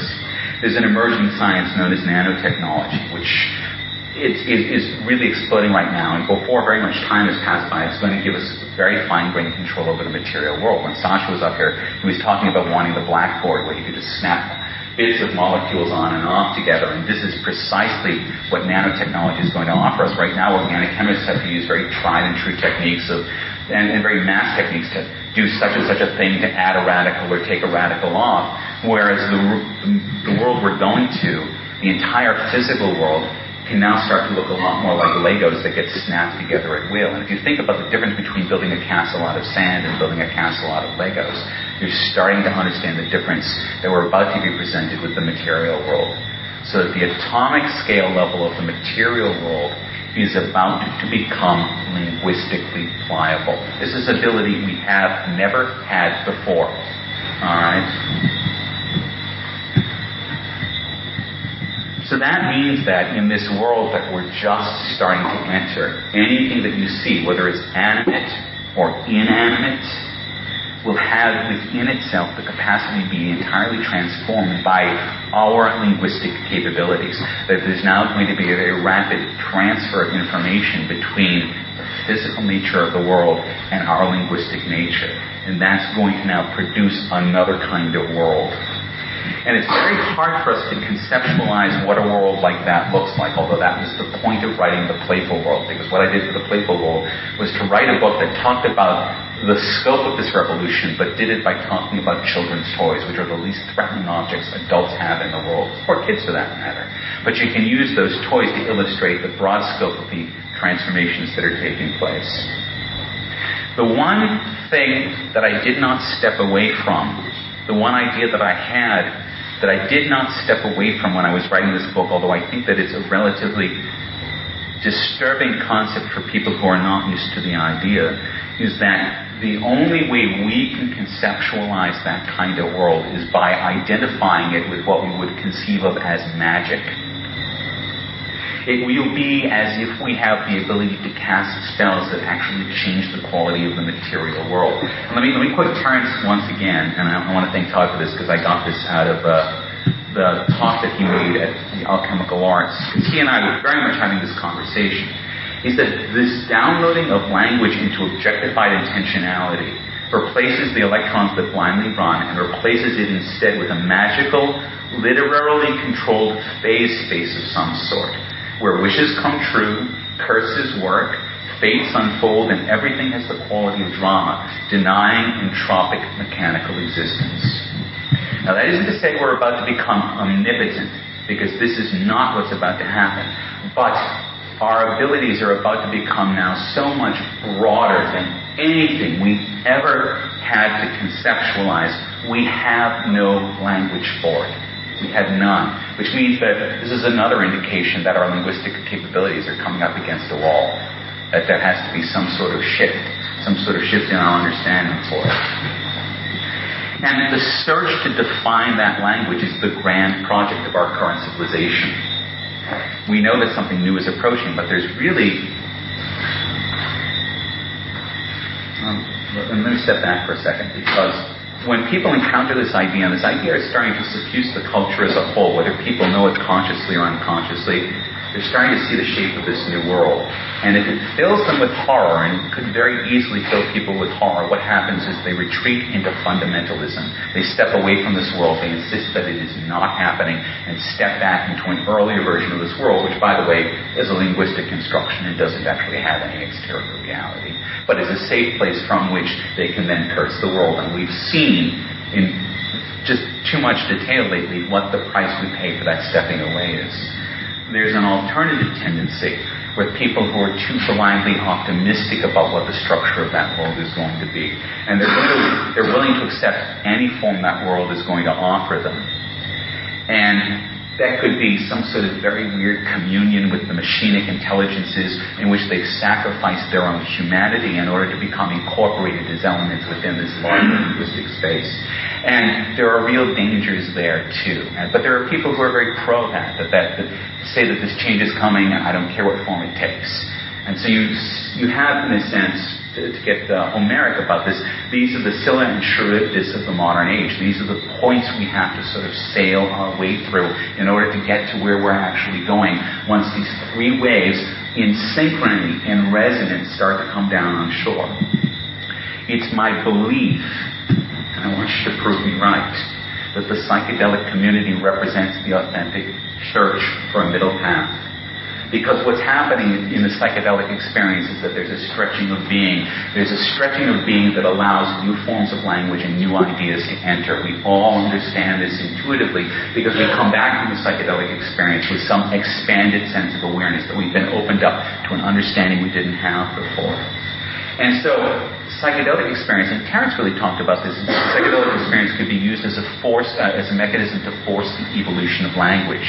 There's an emerging science known as nanotechnology, which is, is, really exploding right now. And before very much time has passed by, it's going to give us very fine-grained control over the material world. When Sasha was up here, he was talking about wanting the blackboard where you could just snap bits of molecules on and off together. And this is precisely what nanotechnology is going to offer us. Right now, organic chemists have to use very tried and true techniques of, and, and very mass techniques to do such and such a thing to add a radical or take a radical off. Whereas the, the world we're going to, the entire physical world, can now start to look a lot more like Legos that get snapped together at will. And if you think about the difference between building a castle out of sand and building a castle out of Legos, you're starting to understand the difference that we're about to be presented with the material world. So the atomic scale level of the material world is about to become linguistically pliable. This is ability we have never had before. All right? So that means that in this world that we're just starting to enter, anything that you see, whether it's animate or inanimate, will have within itself the capacity to be entirely transformed by our linguistic capabilities. That there's now going to be a very rapid transfer of information between the physical nature of the world and our linguistic nature. And that's going to now produce another kind of world. And it's very hard for us to conceptualize what a world like that looks like, although that was the point of writing The Playful World, because what I did for The Playful World was to write a book that talked about the scope of this revolution, but did it by talking about children's toys, which are the least threatening objects adults have in the world, or kids for that matter. But you can use those toys to illustrate the broad scope of the transformations that are taking place. The one thing that I did not step away from the one idea that I had that I did not step away from when I was writing this book, although I think that it's a relatively disturbing concept for people who are not used to the idea, is that the only way we can conceptualize that kind of world is by identifying it with what we would conceive of as magic. It will be as if we have the ability to cast spells that actually change the quality of the material world. And let me let me quote Terence once again, and I, I want to thank Todd for this because I got this out of. Uh, the talk that he made at the Alchemical Arts, because he and I were very much having this conversation, is that this downloading of language into objectified intentionality replaces the electrons that blindly run and replaces it instead with a magical, literarily controlled phase space of some sort, where wishes come true, curses work, fates unfold, and everything has the quality of drama, denying entropic mechanical existence. Now, that isn't to say we're about to become omnipotent, because this is not what's about to happen. But our abilities are about to become now so much broader than anything we ever had to conceptualize. We have no language for it. We have none. Which means that this is another indication that our linguistic capabilities are coming up against a wall. That there has to be some sort of shift, some sort of shift in our understanding for it. And the search to define that language is the grand project of our current civilization. We know that something new is approaching, but there's really. Um, let me step back for a second because when people encounter this idea, and this idea is starting to suffuse the culture as a whole, whether people know it consciously or unconsciously, they're starting to see the shape of this new world. And if it fills them with horror, and could very easily fill people with horror, what happens is they retreat into fundamentalism. They step away from this world, they insist that it is not happening, and step back into an earlier version of this world, which, by the way, is a linguistic construction and doesn't actually have any exterior reality, but is a safe place from which they can then curse the world. And we've seen in just too much detail lately what the price we pay for that stepping away is there's an alternative tendency with people who are too blindly optimistic about what the structure of that world is going to be. And they're, to, they're willing to accept any form that world is going to offer them. And that could be some sort of very weird communion with the machinic intelligences in which they've sacrificed their own humanity in order to become incorporated as elements within this larger linguistic space. And there are real dangers there too. But there are people who are very pro that, that, that, that say that this change is coming and I don't care what form it takes. And so you, you have, in a sense, to, get uh, Homeric about this, these are the Scylla and Charybdis of the modern age. These are the points we have to sort of sail our way through in order to get to where we're actually going once these three waves in synchrony, and resonance, start to come down on shore. It's my belief, and I want you to prove me right, that the psychedelic community represents the authentic search for a middle path because what's happening in the psychedelic experience is that there's a stretching of being. There's a stretching of being that allows new forms of language and new ideas to enter. We all understand this intuitively because we come back from the psychedelic experience with some expanded sense of awareness that we've been opened up to an understanding we didn't have before. And so, psychedelic experience, and Terence really talked about this, psychedelic experience could be used as a force, uh, as a mechanism to force the evolution of language.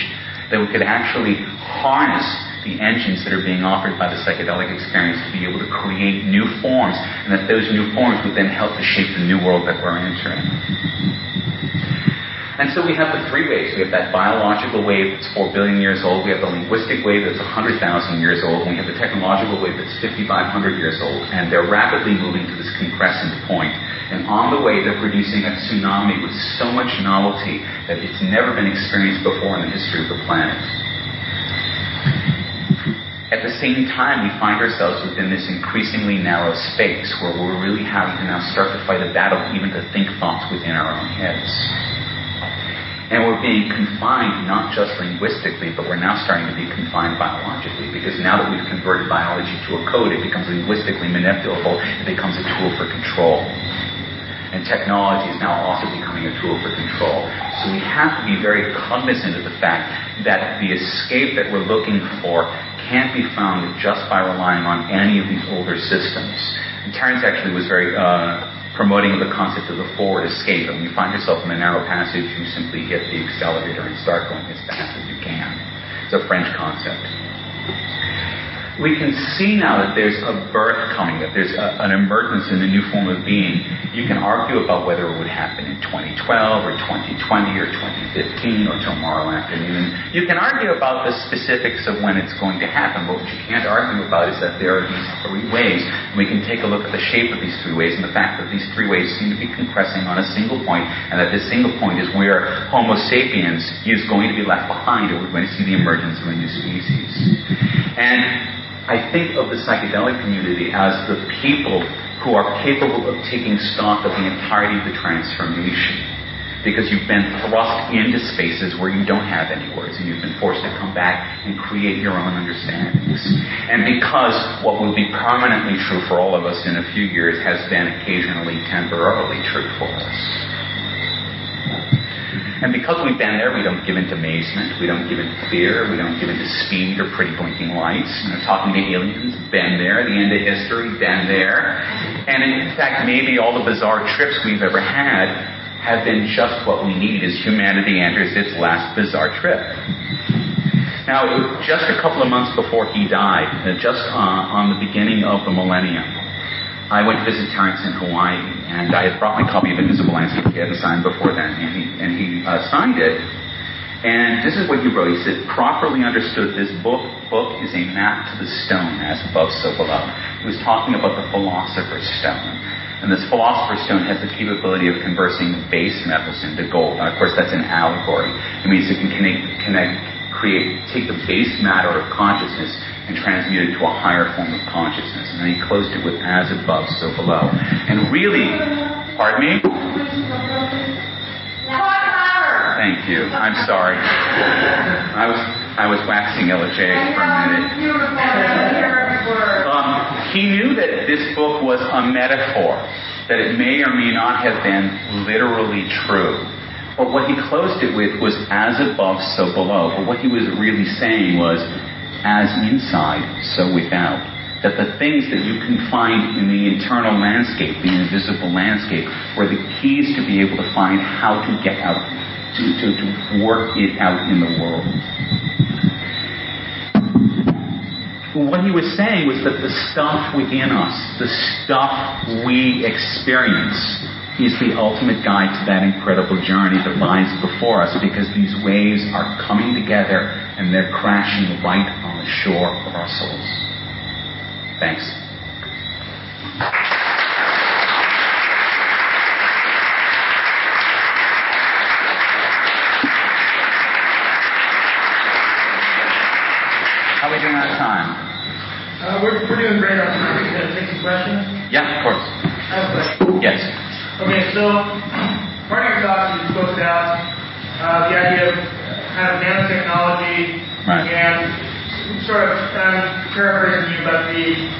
That we could actually harness the engines that are being offered by the psychedelic experience to be able to create new forms, and that those new forms would then help to shape the new world that we're entering. And so we have the three waves. We have that biological wave that's 4 billion years old. We have the linguistic wave that's 100,000 years old. And we have the technological wave that's 5,500 years old. And they're rapidly moving to this concrescent point. And on the way, they're producing a tsunami with so much novelty that it's never been experienced before in the history of the planet. At the same time, we find ourselves within this increasingly narrow space where we're really having to now start to fight a battle even to think thoughts within our own heads. And we're being confined not just linguistically, but we're now starting to be confined biologically because now that we've converted biology to a code, it becomes linguistically manipulable, it becomes a tool for control. And technology is now also becoming a tool for control. So we have to be very cognizant of the fact that the escape that we're looking for can't be found just by relying on any of these older systems. And Terence actually was very uh, promoting the concept of the forward escape. And when you find yourself in a narrow passage, you simply hit the accelerator and start going as fast as you can. It's a French concept. We can see now that there's a birth coming, that there's a, an emergence in a new form of being. You can argue about whether it would happen in 2012 or 2020 or 2015 or tomorrow afternoon. You can argue about the specifics of when it's going to happen, but what you can't argue about is that there are these three ways. And we can take a look at the shape of these three ways and the fact that these three ways seem to be compressing on a single point, and that this single point is where Homo sapiens is going to be left behind, and we're going to see the emergence of a new species. And I think of the psychedelic community as the people who are capable of taking stock of the entirety of the transformation. Because you've been thrust into spaces where you don't have any words, and you've been forced to come back and create your own understandings. And because what will be permanently true for all of us in a few years has been occasionally temporarily true for us. And because we've been there, we don't give into amazement, we don't give into fear, we don't give into speed or pretty blinking lights. You know, talking to aliens, been there, the end of history, been there. And in fact, maybe all the bizarre trips we've ever had have been just what we need as humanity enters its last bizarre trip. Now, just a couple of months before he died, just uh, on the beginning of the millennium, I went to visit Terence in Hawaii, and I had brought my copy of Invisible Landscape he hadn't signed before then, and he, and he uh, signed it. And this is what he wrote. He said, properly understood, this book, book is a map to the stone, as above, so below. He was talking about the philosopher's stone. And this philosopher's stone has the capability of conversing base metals into gold. Of course, that's an allegory. It means it can connect, connect create, take the base matter of consciousness and transmute it to a higher form of consciousness. And then he closed it with as above, so below. And really, pardon me? Thank you. I'm sorry. I was I was waxing elegiac for a minute. Um, he knew that this book was a metaphor, that it may or may not have been literally true. But what he closed it with was as above, so below. But what he was really saying was as inside, so without. That the things that you can find in the internal landscape, the invisible landscape, were the keys to be able to find how to get out, to, to, to work it out in the world. What he was saying was that the stuff within us, the stuff we experience, is the ultimate guide to that incredible journey that lies before us because these waves are coming together and they're crashing right on the shore of our souls. Thanks. How are we doing on time? Uh, we're, we're doing great on time. You gonna take some questions? Yeah, of course. I have a question. Yes. Okay, so part of your talk you spoke about uh, the idea of kind of nanotechnology Right. and sort of um, paraphrasing you, but the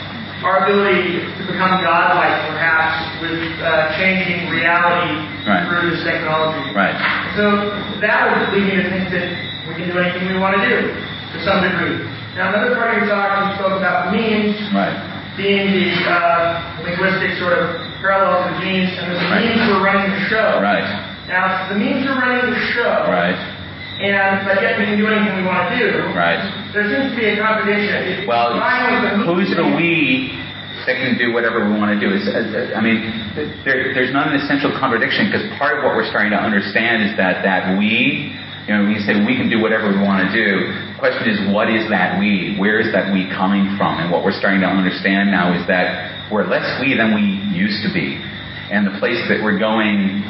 our ability to become godlike, perhaps, with uh, changing reality Right. through this technology. Right. So that would lead me to think that we can do anything we want to do to some degree. Now, another part of your talk, you spoke about memes Right. being the uh, linguistic sort of parallel to the genes, and the Right. memes were running the show. Right. Now, the memes are running the show, Right. and but yet we can do anything we want to do. Right. There seems to be a contradiction. Well, you combine with the who's the we that can do whatever we want to do? Is, I mean, there, there's not an essential contradiction because part of what we're starting to understand is that that we, you know, when you say we can do whatever we want to do, the question is what is that we? Where is that we coming from? And what we're starting to understand now is that we're less we than we used to be. And the place that we're going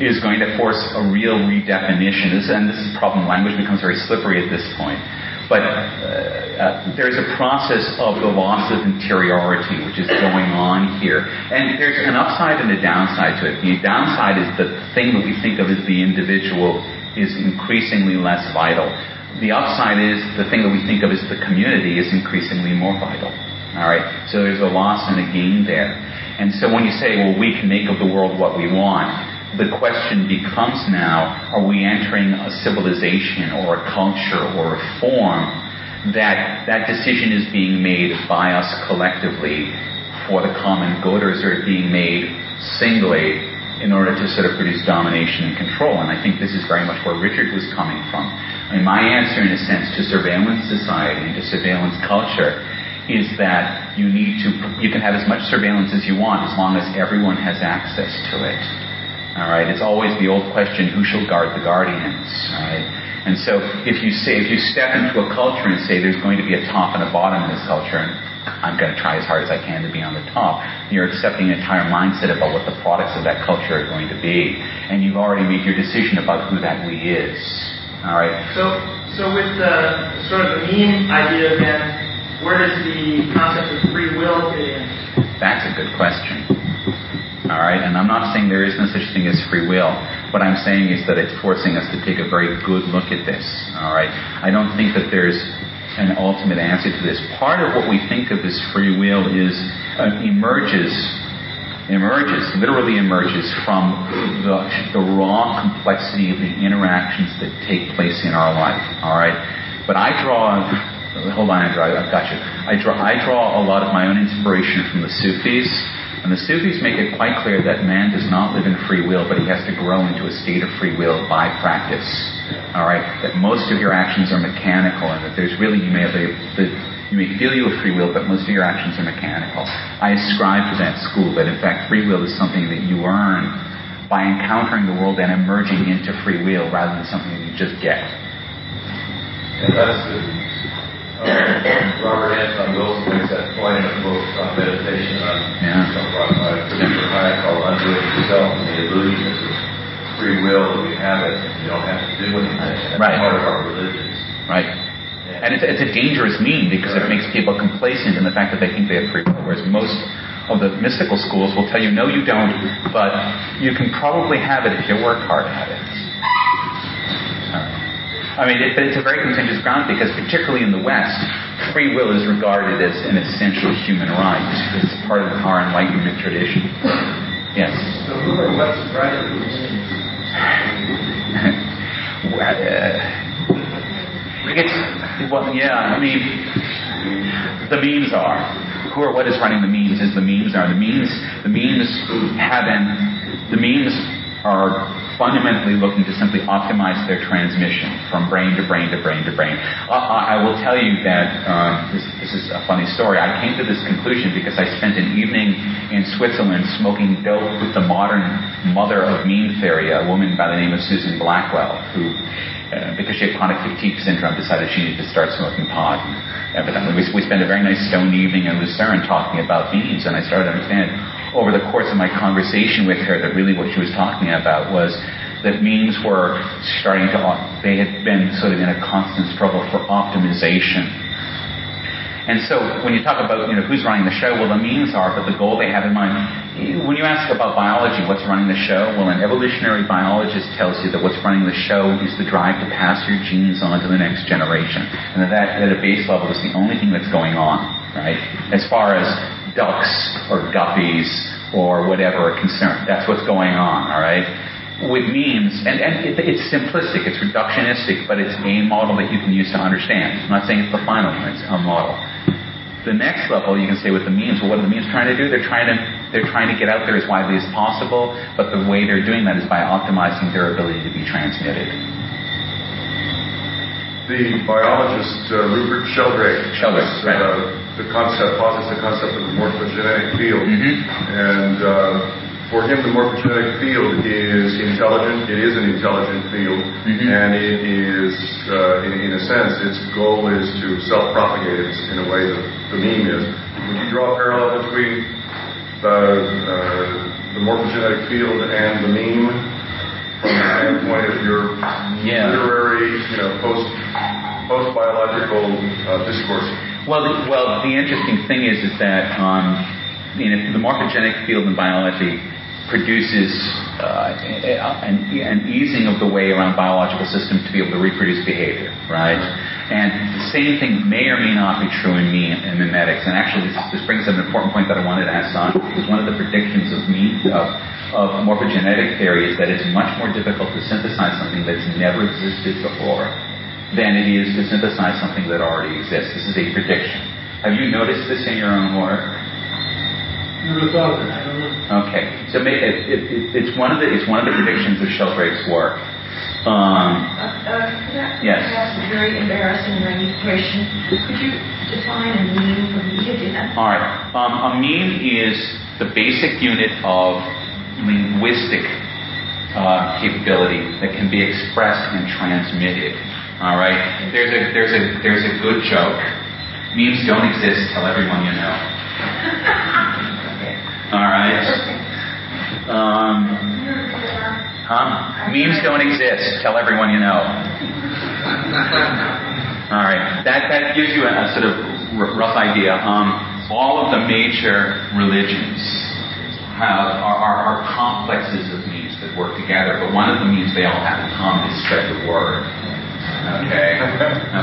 is going to force a real redefinition. This, and this is problem. Language becomes very slippery at this point. But uh, uh, there's a process of the loss of interiority which is going on here. And there's an upside and a downside to it. The downside is the thing that we think of as the individual is increasingly less vital. The upside is the thing that we think of as the community is increasingly more vital. All right? So there's a loss and a gain there. And so when you say, well, we can make of the world what we want, the question becomes now, are we entering a civilization or a culture or a form that that decision is being made by us collectively for the common good, or is it being made singly in order to sort of produce domination and control. And I think this is very much where Richard was coming from. My answer, in a sense, to surveillance society and to surveillance culture is that you need to, you can have as much surveillance as you want as long as everyone has access to it. All right. It's always the old question: Who shall guard the guardians? Right. And so, if you say, if you step into a culture and say there's going to be a top and a bottom in this culture, and I'm going to try as hard as I can to be on the top, you're accepting an entire mindset about what the products of that culture are going to be, and you've already made your decision about who that we is. All right. So, so with the sort of the meme idea, then, where does the concept of free will fit in? That's a good question. All right, and I'm not saying there is no such thing as free will. What I'm saying is that it's forcing us to take a very good look at this. All right, I don't think that there's an ultimate answer to this. Part of what we think of as free will is uh, emerges emerges, literally emerges from the, the raw complexity of the interactions that take place in our life. All right, but I draw. Hold on, Andrew. I've got you. I draw. I draw a lot of my own inspiration from the Sufis and the Sufis make it quite clear that man does not live in free will, but he has to grow into a state of free will by practice. All right, that most of your actions are mechanical, and that there's really you may have a, the, you may feel you have free will, but most of your actions are mechanical. I ascribe to that school that in fact free will is something that you earn by encountering the world and emerging into free will rather than something that you just get. And that's Robert Anton Wilson makes that point in a book on meditation on yeah. brought by Christopher Hyatt called Undoing Yourself and the Illusion of free will that we have it. You don't have to do anything. That's right. part of our religions. Right. And it's, it's a dangerous meme because right. it makes people complacent in the fact that they think they have free will, whereas most of the mystical schools will tell you, no, you don't, but you can probably have it if you work hard at it. I mean, it, but it's a very contentious ground because, particularly in the West, free will is regarded as an essential human right. It's part of our Enlightenment tradition. Yes. So, who are what's right? well, uh, it's, well, yeah. I mean, the memes are. Who or what is running the memes is the memes are. The memes, the memes have been, the memes are fundamentally looking to simply optimize their transmission from brain to brain to brain to brain. Uh, I will tell you that um, this, this, is a funny story. I came to this conclusion because I spent an evening in Switzerland smoking dope with the modern mother of meme theory, a woman by the name of Susan Blackmore, who, uh, because she had chronic fatigue syndrome, decided she needed to start smoking pot. Evidently, we, we spent a very nice stone evening in Lucerne talking about memes, and I started to understand over the course of my conversation with her that really what she was talking about was that memes were starting to, they had been sort of in a constant struggle for optimization. And so when you talk about, you know, who's running the show, well, the memes are, but the goal they have in mind. When you ask about biology, what's running the show? Well, an evolutionary biologist tells you that what's running the show is the drive to pass your genes on to the next generation. And that at a base level is the only thing that's going on, right? As far as ducks or guppies or whatever are concerned. That's what's going on, all right? With memes, and, and it, it's simplistic, it's reductionistic, but it's a model that you can use to understand. I'm not saying it's the final one, it's a model. The next level, you can say with the memes, well, what are the memes trying to do? They're trying to they're trying to get out there as widely as possible, but the way they're doing that is by optimizing their ability to be transmitted. The biologist uh, Rupert Sheldrake, Sheldrake, right. uh, the concept, posits the concept of the morphogenetic field. Mm-hmm. And uh, for him, the morphogenetic field is intelligent. It is an intelligent field, mm-hmm. and it is, uh, in, in, a sense, its goal is to self-propagate in a way that the meme is. Would you draw a parallel between the, uh, the morphogenetic field and the meme from the standpoint of your yeah. literary, you know, post post biological uh, discourse? Well, the, well, the interesting thing is, is that um, you know, the morphogenic field in biology produces uh, an, an, easing of the way around biological systems to be able to reproduce behavior, right? And the same thing may or may not be true in me and memetics. And actually, this, this brings up an important point that I wanted to ask on, because one of the predictions of me of, of morphogenetic theory is that it's much more difficult to synthesize something that's never existed before than it is to synthesize something that already exists. This is a prediction. Have you noticed this in your own work? Never thought of it. I don't know. Okay, so it, it, it's one of the it's one of the predictions of Sheldrake's work. Um, uh, uh, yes. That's a very embarrassing question. Could you define a meme for me again? All right. Um, a meme is the basic unit of linguistic uh, capability that can be expressed and transmitted. All right. There's a there's a there's a good joke. Memes don't exist. Tell everyone you know. All right. Um, Huh? Memes don't exist. Tell everyone you know. All right. That, that gives you a, a sort of r- rough idea. Um, all of the major religions have, are, are, are complexes of memes that work together, but one of the memes they all have in common is spread the word. Okay.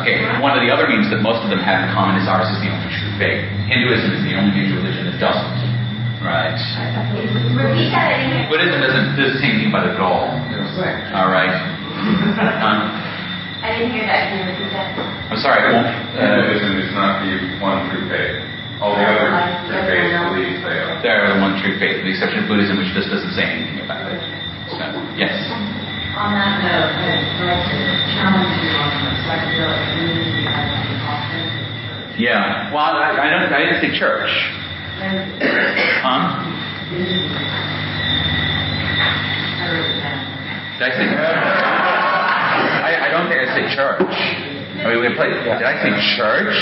Okay. One of the other memes that most of them have in common is ours is the only true faith. Hinduism is the only major religion that doesn't. Right. Repeat that again. Buddhism isn't does the same thing by the goal. All right. Um, I didn't hear that. Can you repeat that? I'm sorry. Well, uh, Hinduism is not the one true faith. All the other true faiths believe they are. they're the one true faith, with the exception of Buddhism, which just doesn't say anything about it. So, yes. On that note, I'd like to challenge you on the psychedelic community as an church. Yeah. Well, I, I don't. I didn't say church. Huh? Did I say? I, I don't think I said church. I mean, we played. Did I say church?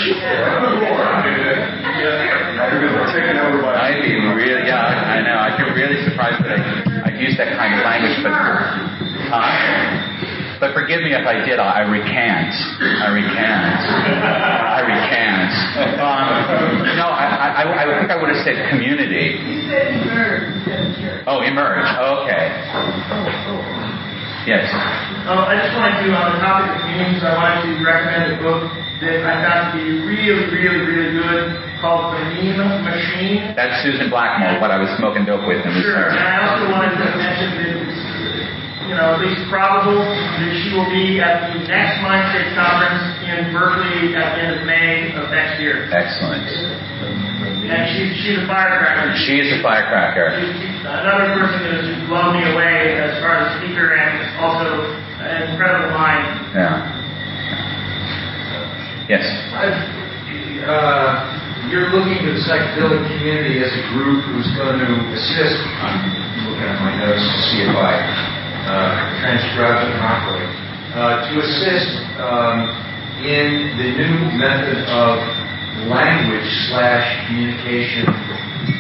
I'd be really, yeah, I know. I'd be really surprised that I, I used that kind of language, but, huh? But forgive me if I did. I recant. I recant. I recant. Um, no, I, I, I think I would have said community. You said emerge instead of church. Oh, emerge. Okay. Yes. Uh, I just wanted to, on the topic of memes, I wanted to recommend a book that I found to be really, really, really good called The Meme Machine. That's Susan Blackmore, what I was smoking dope with. In this Sure. And I also wanted to mention that it's, you know, at least probable that she will be at the next Mind States conference in Berkeley at the end of May of next year. Excellent. And she's, she's a firecracker. She is a firecracker. She's she's another person that has blown me away as far as speaker and also an incredible mind. Yeah. Yes. uh, you're looking to the psychedelic community as a group who's going to assist. I'm looking at my notes to see if I transcribed properly. Uh, to assist um, in the new method of language slash communication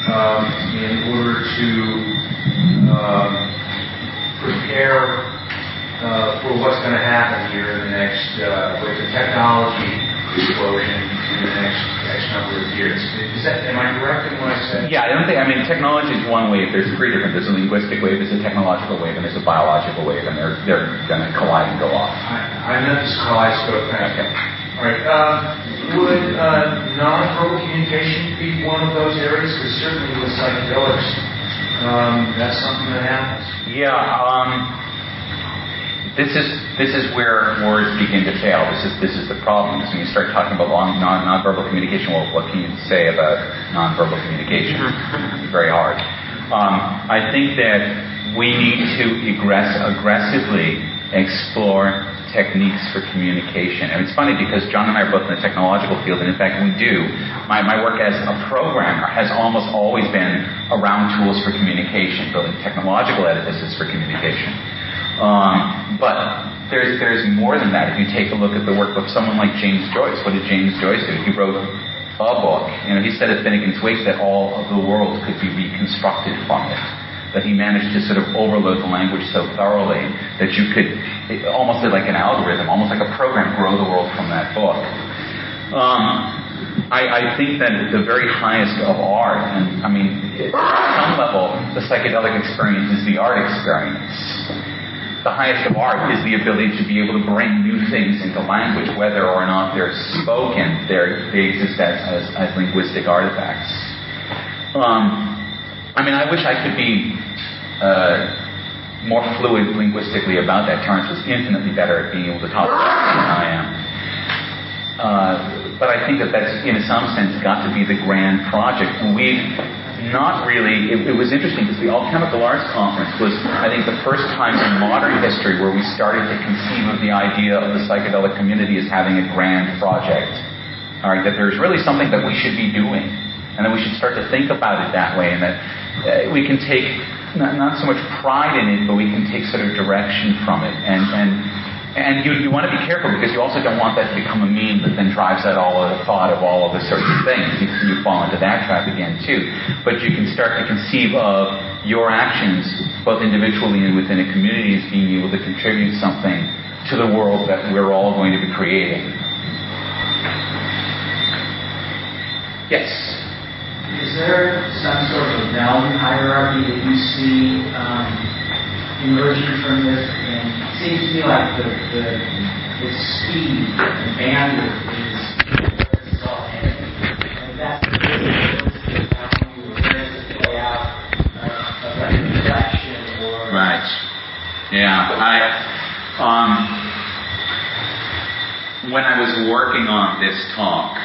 um, in order to um, prepare uh, for what's going to happen here in the next, uh, with the technology explosion in the next X number of years. Is that, am I correct in what I said? Yeah, I don't think, I mean, technology is one wave. There's three different. There's a linguistic wave, there's a technological wave, and there's a biological wave, and they're, they're going to collide and go off. I, I meant this kaleidoscope thing. Okay. All right. Um, would uh, non-verbal communication be one of those areas? Because certainly with psychedelics, um, that's something that happens. Yeah, um, this is this is where words begin to fail. This is this is the problem. Is when you start talking about long, non nonverbal communication. Well, what can you say about nonverbal communication? It's very hard. Um, I think that we need to aggress, aggressively explore techniques for communication. And it's funny because Jon and I are both in the technological field, and in fact, we do. My, my work as a programmer has almost always been around tools for communication, building technological edifices for communication. Um, but there's there's more than that. If you take a look at the work of someone like James Joyce, what did James Joyce do? He wrote a book. You know, he said at Finnegan's Wake that all of the world could be reconstructed from it. That he managed to sort of overload the language so thoroughly that you could it almost like an algorithm, almost like a program, grow the world from that book. Um, I, I, think that the very highest of art, and I mean, at some level, the psychedelic experience is the art experience the highest of art is the ability to be able to bring new things into language, whether or not they're spoken, they're, they exist as, as, as linguistic artifacts. Um, I mean, I wish I could be uh, more fluid linguistically about that. Terence was infinitely better at being able to talk about it than I am. Uh, but I think that that's, in some sense, got to be the grand project. And we, not really. It, it was interesting because the Alchemical Arts Conference was, I think, the first time in modern history where we started to conceive of the idea of the psychedelic community as having a grand project. All right, that there's really something that we should be doing, and that we should start to think about it that way, and that uh, we can take not, not so much pride in it, but we can take sort of direction from it, and and and you, you want to be careful because you also don't want that to become a meme that then drives out all of the thought of all of the certain things. You, you fall into that trap again too. But you can start to conceive of your actions, both individually and within a community, as being able to contribute something to the world that we're all going to be creating. Yes. Is there some sort of value hierarchy that you see um, emerging from this? And it seems to me like the, the, the speed and bandwidth is all And that's the uh, of or. Right. Yeah. I. Um, when I was working on this talk,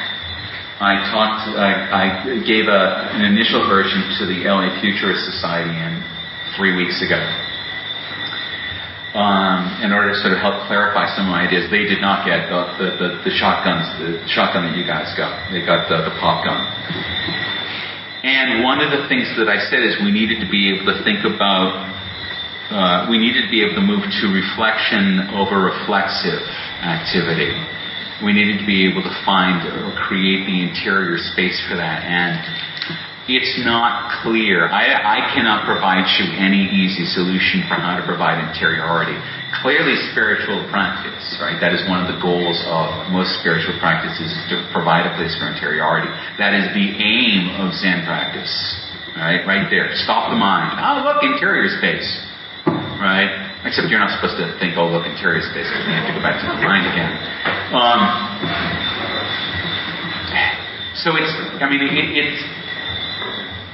I talked. I, I gave a, an initial version to the LA Futurist Society in three weeks ago um, in order to sort of help clarify some of my ideas. They did not get the, the, the, the shotguns, the shotgun that you guys got. They got the, the pop gun. And one of the things that I said is we needed to be able to think about, uh, we needed to be able to move to reflection over reflexive activity. We needed to be able to find or create the interior space for that. And it's not clear. I, I, cannot provide you any easy solution for how to provide interiority. Clearly, spiritual practice, right? That is one of the goals of most spiritual practices is to provide a place for interiority. That is the aim of Zen practice, right? Right there. Stop the mind. Oh, look, interior space, right? Except you're not supposed to think, oh, look, interior space, because you have to go back to the mind again. Um, so it's, I mean, it, it's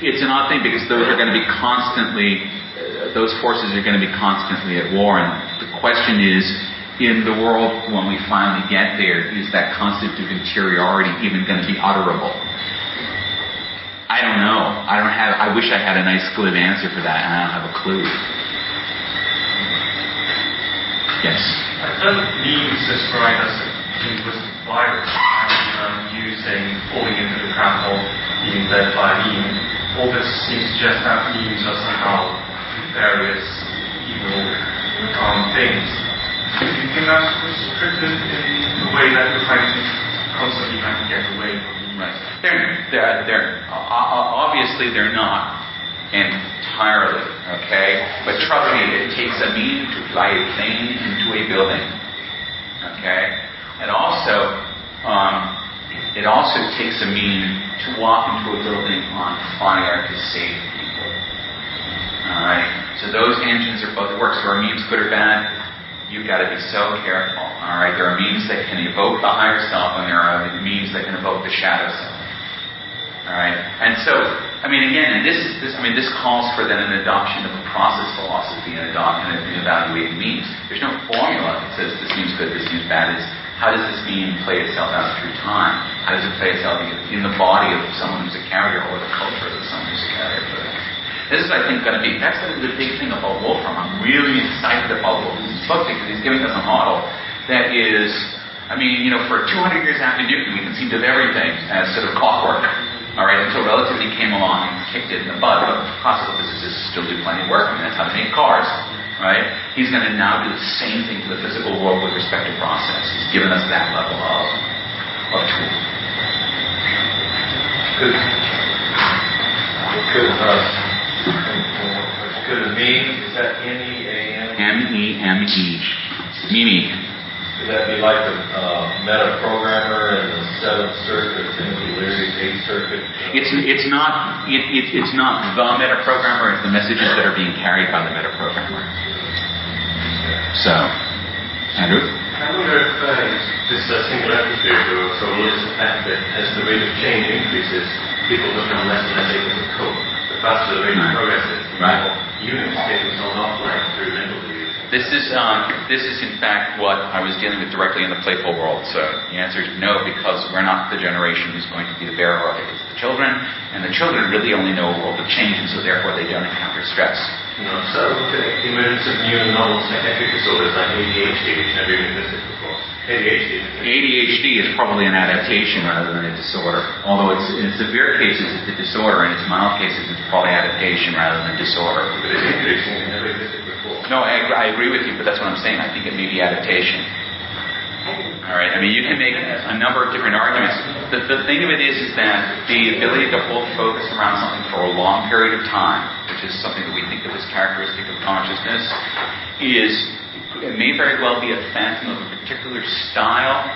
it's an odd thing because those are going to be constantly, uh, those forces are going to be constantly at war. And the question is, in the world when we finally get there, is that concept of interiority even going to be utterable? I don't know. I don't have. I wish I had a nice, glib answer for that, and I don't have a clue. Yes. I don't memes describe a linguistic virus and um, using falling into the trap of being led by meme all this seems to suggest that memes are somehow various evil um, things. Do you think that's restricted in the way that we're trying to constantly trying to get away from Right. They're, they're, they're, obviously they're not entirely, okay? But trust me, it takes a meme to fly a plane into a building, okay? And also, um, it also takes a meme to walk into a building on fire to save people. Alright? So those engines are both works. So are memes good or bad? You've got to be so careful. Alright? There are memes that can evoke the higher self and there are memes that can evoke the shadow self. Alright? And so, I mean again, and this this I mean this calls for then an adoption of a process philosophy and a adopting and evaluating memes. There's no formula that says this means good, this means bad. It's how does this meme play itself out through time? How does it play itself in the body of someone who's a carrier or the culture of someone who's a carrier? This is, I think, going to be, that's going to be the big thing about Wolfram. I'm really excited about Wolfram's book because he's giving us a model that is, I mean, you know, for 200 years after Newton, we conceived of everything as sort of clockwork. All right, until relativity came along and kicked it in the butt. But classical physicists still do plenty of work. I mean, that's how they make cars right? He's going to now do the same thing to the physical world with respect to process. He's given us that level of, of tool. Could, could, uh, could a meme, is that M-E-A-M? M-E-M-E. Mimi. Could that be like the uh, meta programmer and the seventh circuit, Timothy Leary's eighth circuit? It's it's not it, it, it's not the meta programmer. It's the messages that are being carried by the meta programmer. So, Andrew? I wonder if uh, this uh, singularity theory or so is the fact that as the rate of change increases, people become less and less able to cope. The faster the rate of progress is, the right. more units get themselves offline through mental disease. This is, um, this is in fact what I was dealing with directly in the playful world. So the answer is no, because we're not the generation who's going to be the bearer of it. It's the children, and the children really only know a world of change, and so therefore they don't encounter stress. No, so the emergence of new novel psychiatric disorders like ADHD, which never even existed before. ADHD. ADHD is probably an adaptation rather than a disorder. Although it's, in severe cases it's a disorder, and in mild cases it's probably adaptation rather than disorder. But it's No, I, I agree with you, but that's what I'm saying. I think it may be adaptation. All right. I mean, you can make a number of different arguments. The, the thing of it is, is that the ability to hold focus around something for a long period of time, which is something that we think of as characteristic of consciousness, is it may very well be a phantom of a particular style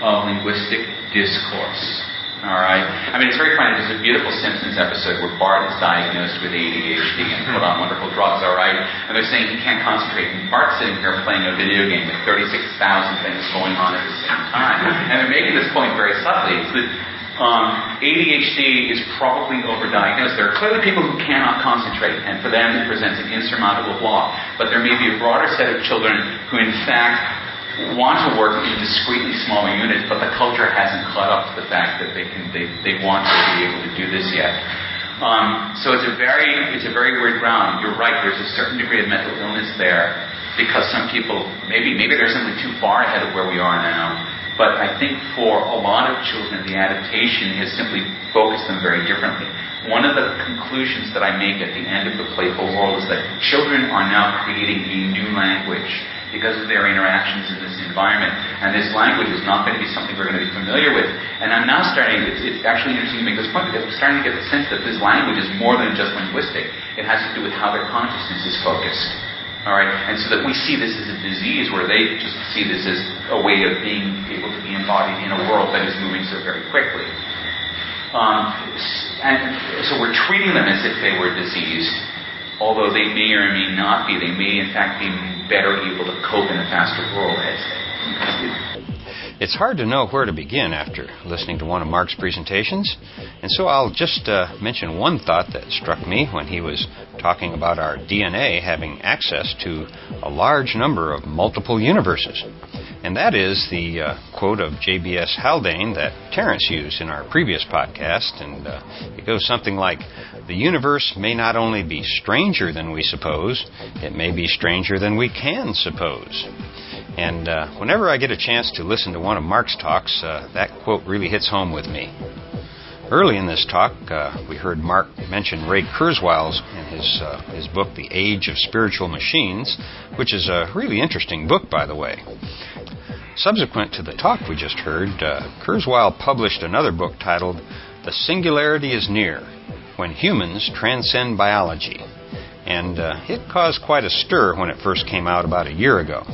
of linguistic discourse. All right. I mean, it's very funny. There's a beautiful Simpsons episode where Bart is diagnosed with ADHD and put on wonderful drugs. All right. And they're saying he can't concentrate. And Bart's sitting here playing a video game with 36,000 things going on at the same time. And they're making this point very subtly. It's that um, ADHD is probably overdiagnosed. There are clearly people who cannot concentrate, and for them it presents an insurmountable block. But there may be a broader set of children who, in fact, want to work in discreetly smaller units, but the culture hasn't caught up to the fact that they can they, they want to be able to do this yet. Um, so it's a very it's a very weird ground. You're right. There's a certain degree of mental illness there because some people maybe maybe they're simply too far ahead of where we are now. But I think for a lot of children, the adaptation has simply focused them very differently. One of the conclusions that I make at the end of the playful world is that children are now creating a new language because of their interactions in this environment. And this language is not going to be something we're going to be familiar with. And I'm now starting, it's, it's actually interesting to make this point because I'm starting to get the sense that this language is more than just linguistic. It has to do with how their consciousness is focused. All right, and so that we see this as a disease where they just see this as a way of being able to be embodied in a world that is moving so very quickly. Um, and so we're treating them as if they were diseased, although they may or may not be. They may, in fact, be better able to cope in a faster world. It's hard to know where to begin after listening to one of Mark's presentations, and so I'll just uh, mention one thought that struck me when he was talking about our DNA having access to a large number of multiple universes. And that is the uh, quote of J.B.S. Haldane that Terence used in our previous podcast. And uh, it goes something like The universe may not only be stranger than we suppose, it may be stranger than we can suppose. And uh, whenever I get a chance to listen to one of Mark's talks, uh, that quote really hits home with me. Early in this talk, uh, we heard Mark mention Ray Kurzweil's in his uh, his book The Age of Spiritual Machines, which is a really interesting book, by the way. Subsequent to the talk we just heard, uh, Kurzweil published another book titled The Singularity is Near When Humans Transcend Biology. And uh, it caused quite a stir when it first came out about a year ago.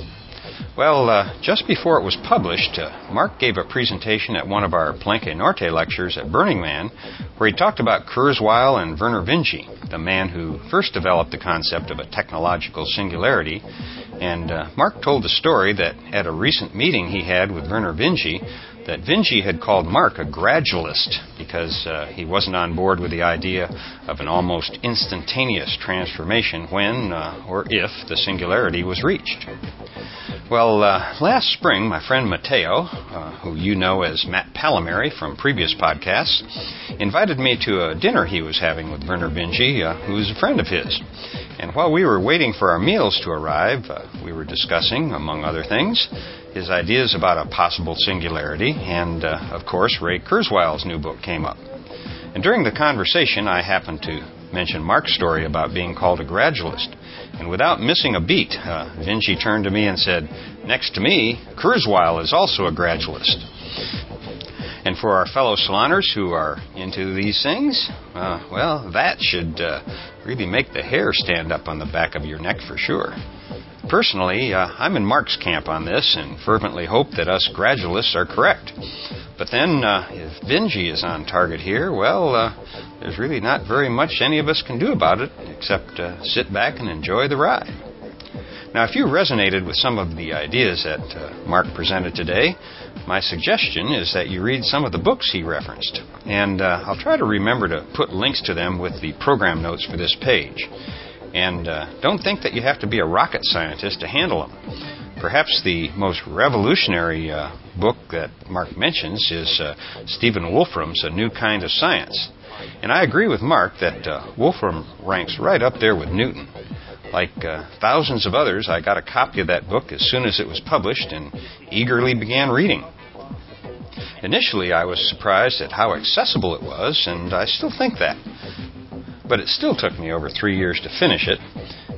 Well, uh, just before it was published, uh, Mark gave a presentation at one of our Palenque Norte lectures at Burning Man where he talked about Kurzweil and Vernor Vinge, the man who first developed the concept of a technological singularity. And uh, Mark told the story that at a recent meeting he had with Vernor Vinge, that Vinge had called Mark a gradualist because uh, he wasn't on board with the idea of an almost instantaneous transformation when uh, or if the singularity was reached. Well, uh, last spring, my friend Matteo, uh, who you know as Matt Pallamary from previous podcasts, invited me to a dinner he was having with Vernor Vinge, uh, who is a friend of his. And while we were waiting for our meals to arrive, uh, we were discussing, among other things, his ideas about a possible singularity, and uh, of course, Ray Kurzweil's new book came up. And during the conversation, I happened to mention Mark's story about being called a gradualist. And without missing a beat, uh, Vinge turned to me and said, Next to me, Kurzweil is also a gradualist. And for our fellow saloners who are into these things, uh, well, that should uh, really make the hair stand up on the back of your neck for sure. Personally, uh, I'm in Mark's camp on this and fervently hope that us gradualists are correct. But then, uh, if Vinge is on target here, well, uh, there's really not very much any of us can do about it except uh, sit back and enjoy the ride. Now, if you resonated with some of the ideas that uh, Mark presented today, my suggestion is that you read some of the books he referenced. And uh, I'll try to remember to put links to them with the program notes for this page. And uh, don't think that you have to be a rocket scientist to handle them. Perhaps the most revolutionary uh, book that Mark mentions is uh, Stephen Wolfram's A New Kind of Science. And I agree with Mark that uh, Wolfram ranks right up there with Newton. Like uh, thousands of others, I got a copy of that book as soon as it was published and eagerly began reading. Initially, I was surprised at how accessible it was, and I still think that. But it still took me over three years to finish it,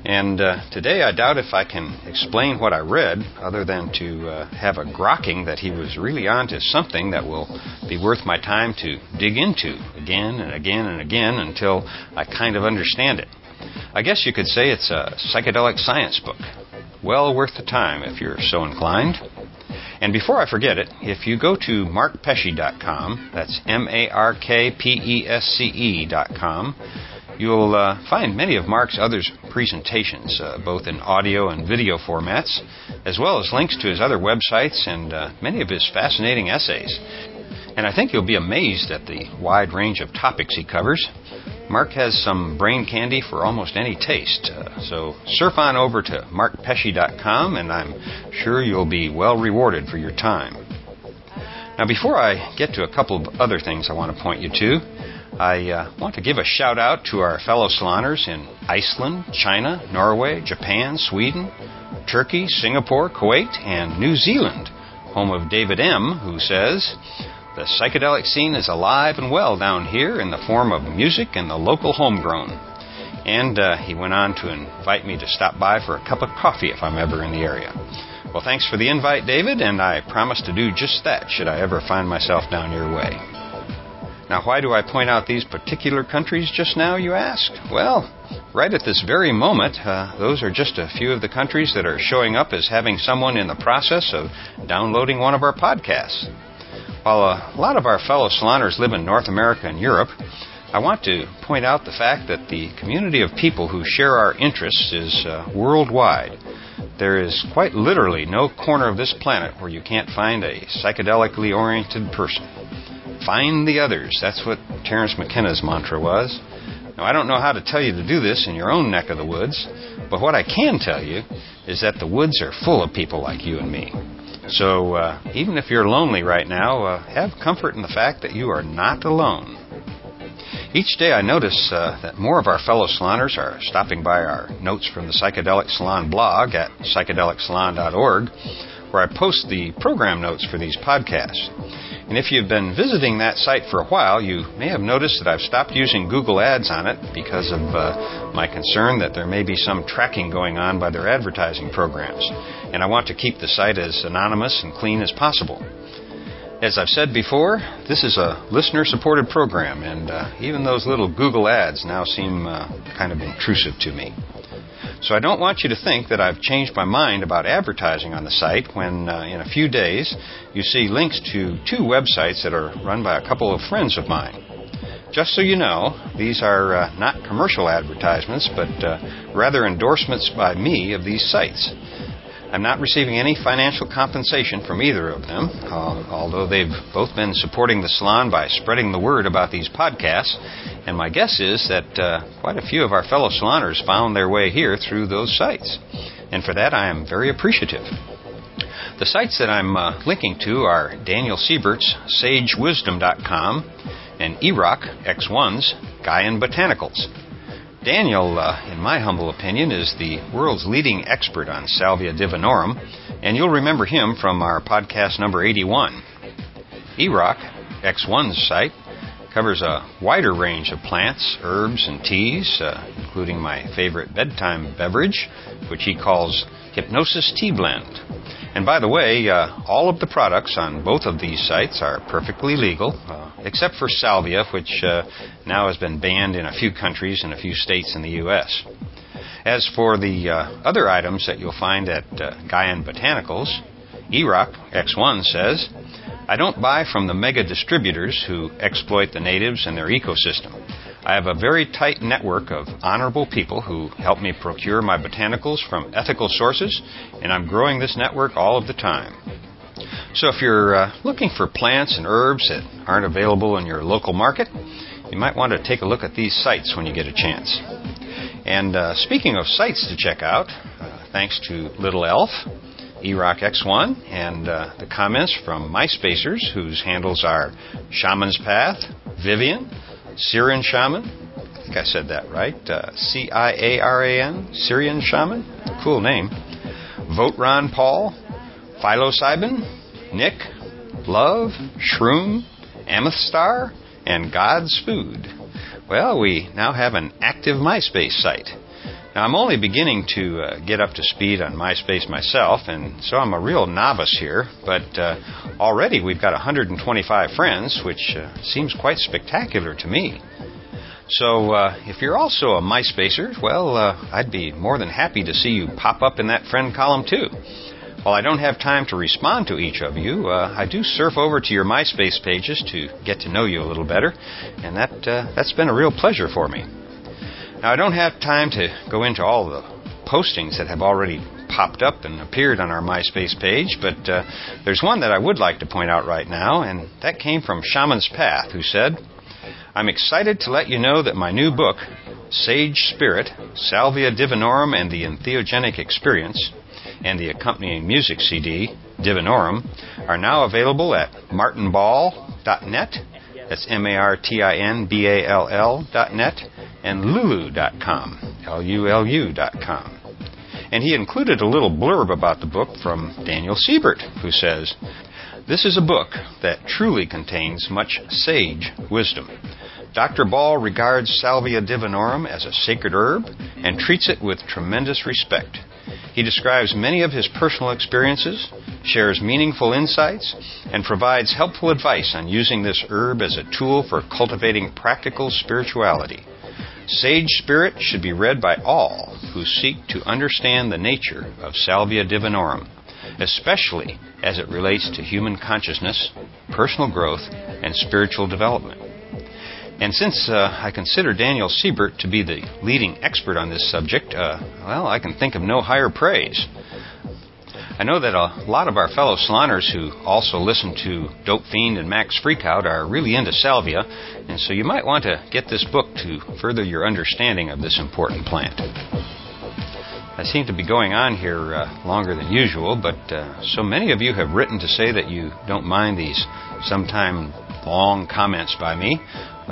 and uh, today I doubt if I can explain what I read other than to uh, have a grokking that he was really onto something that will be worth my time to dig into again and again and again until I kind of understand it. I guess you could say it's a psychedelic science book. Well worth the time if you're so inclined. And before I forget it, if you go to markpesce.com, that's M A R K P E S C E.com, you'll uh, find many of Mark's other presentations, uh, both in audio and video formats, as well as links to his other websites and uh, many of his fascinating essays. And I think you'll be amazed at the wide range of topics he covers. Mark has some brain candy for almost any taste. Uh, so surf on over to markpesce.com, and I'm sure you'll be well rewarded for your time. Now, before I get to a couple of other things I want to point you to, I uh, want to give a shout out to our fellow saloners in Iceland, China, Norway, Japan, Sweden, Turkey, Singapore, Kuwait, and New Zealand, home of David M., who says, the psychedelic scene is alive and well down here in the form of music and the local homegrown. And uh, he went on to invite me to stop by for a cup of coffee if I'm ever in the area. Well, thanks for the invite, David, and I promise to do just that should I ever find myself down your way. Now, why do I point out these particular countries just now, you ask? Well, right at this very moment, uh, those are just a few of the countries that are showing up as having someone in the process of downloading one of our podcasts. While a lot of our fellow saloners live in North America and Europe, I want to point out the fact that the community of people who share our interests is uh, worldwide. There is quite literally no corner of this planet where you can't find a psychedelically oriented person. Find the others. That's what Terence McKenna's mantra was. Now, I don't know how to tell you to do this in your own neck of the woods, but what I can tell you is that the woods are full of people like you and me. So uh, even if you're lonely right now, uh, have comfort in the fact that you are not alone. Each day I notice uh, that more of our fellow saloners are stopping by our Notes from the Psychedelic Salon blog at psychedelicsalon.org, where I post the program notes for these podcasts. And if you've been visiting that site for a while, you may have noticed that I've stopped using Google Ads on it because of uh, my concern that there may be some tracking going on by their advertising programs. And I want to keep the site as anonymous and clean as possible. As I've said before, this is a listener supported program, and uh, even those little Google ads now seem uh, kind of intrusive to me. So I don't want you to think that I've changed my mind about advertising on the site when uh, in a few days you see links to two websites that are run by a couple of friends of mine. Just so you know, these are uh, not commercial advertisements, but uh, rather endorsements by me of these sites. I'm not receiving any financial compensation from either of them, although they've both been supporting the salon by spreading the word about these podcasts. And my guess is that uh, quite a few of our fellow saloners found their way here through those sites. And for that, I am very appreciative. The sites that I'm uh, linking to are Daniel Siebert's SageWisdom.com and Erock X1's Gaian Botanicals. Daniel, uh, in my humble opinion, is the world's leading expert on Salvia divinorum, and you'll remember him from our podcast number 81. Erock, X1's site, covers a wider range of plants, herbs, and teas, uh, including my favorite bedtime beverage, which he calls Hypnosis Tea Blend. And by the way, uh, all of the products on both of these sites are perfectly legal, uh, except for salvia, which uh, now has been banned in a few countries and a few states in the U.S. As for the uh, other items that you'll find at uh, Gaian Botanicals, Erock X1 says, I don't buy from the mega distributors who exploit the natives and their ecosystem. I have a very tight network of honorable people who help me procure my botanicals from ethical sources, and I'm growing this network all of the time. So if you're uh, looking for plants and herbs that aren't available in your local market, you might want to take a look at these sites when you get a chance. And uh, speaking of sites to check out, uh, thanks to Little Elf, eRock X1, and uh, the comments from MySpacers, whose handles are Shaman's Path, Vivian, Ciaran Shaman. I think I said that right. Uh, C I A R A N, Ciaran Shaman. Cool name. Vote Ron Paul, Psilocybin, Nick, Love, Shroom, Star, and God's Food. Well, we now have an active MySpace site. Now, I'm only beginning to uh, get up to speed on MySpace myself, and so I'm a real novice here, but uh, already we've got 125 friends, which uh, seems quite spectacular to me. So, uh, if you're also a MySpacer, well, uh, I'd be more than happy to see you pop up in that friend column too. While I don't have time to respond to each of you, uh, I do surf over to your MySpace pages to get to know you a little better, and that that's been a real pleasure for me. Now I don't have time to go into all the postings that have already popped up and appeared on our MySpace page, but uh, there's one that I would like to point out right now, and that came from Shaman's Path, who said, I'm excited to let you know that my new book, Sage Spirit, Salvia Divinorum and the Entheogenic Experience, and the accompanying music CD, Divinorum, are now available at martinball.net, that's M-A-R-T-I-N-B-A-L-L dot net, and lulu.com, L-U-L-U dot com. And he included a little blurb about the book from Daniel Siebert, who says, This is a book that truly contains much sage wisdom. Dr. Ball regards Salvia divinorum as a sacred herb and treats it with tremendous respect. He describes many of his personal experiences, shares meaningful insights, and provides helpful advice on using this herb as a tool for cultivating practical spirituality. Sage Spirit should be read by all who seek to understand the nature of Salvia Divinorum, especially as it relates to human consciousness, personal growth, and spiritual development. And since uh, I consider Daniel Siebert to be the leading expert on this subject, uh, well, I can think of no higher praise. I know that a lot of our fellow saloners who also listen to Dope Fiend and Max Freakout are really into salvia, and so you might want to get this book to further your understanding of this important plant. I seem to be going on here uh, longer than usual, but uh, so many of you have written to say that you don't mind these sometime long comments by me.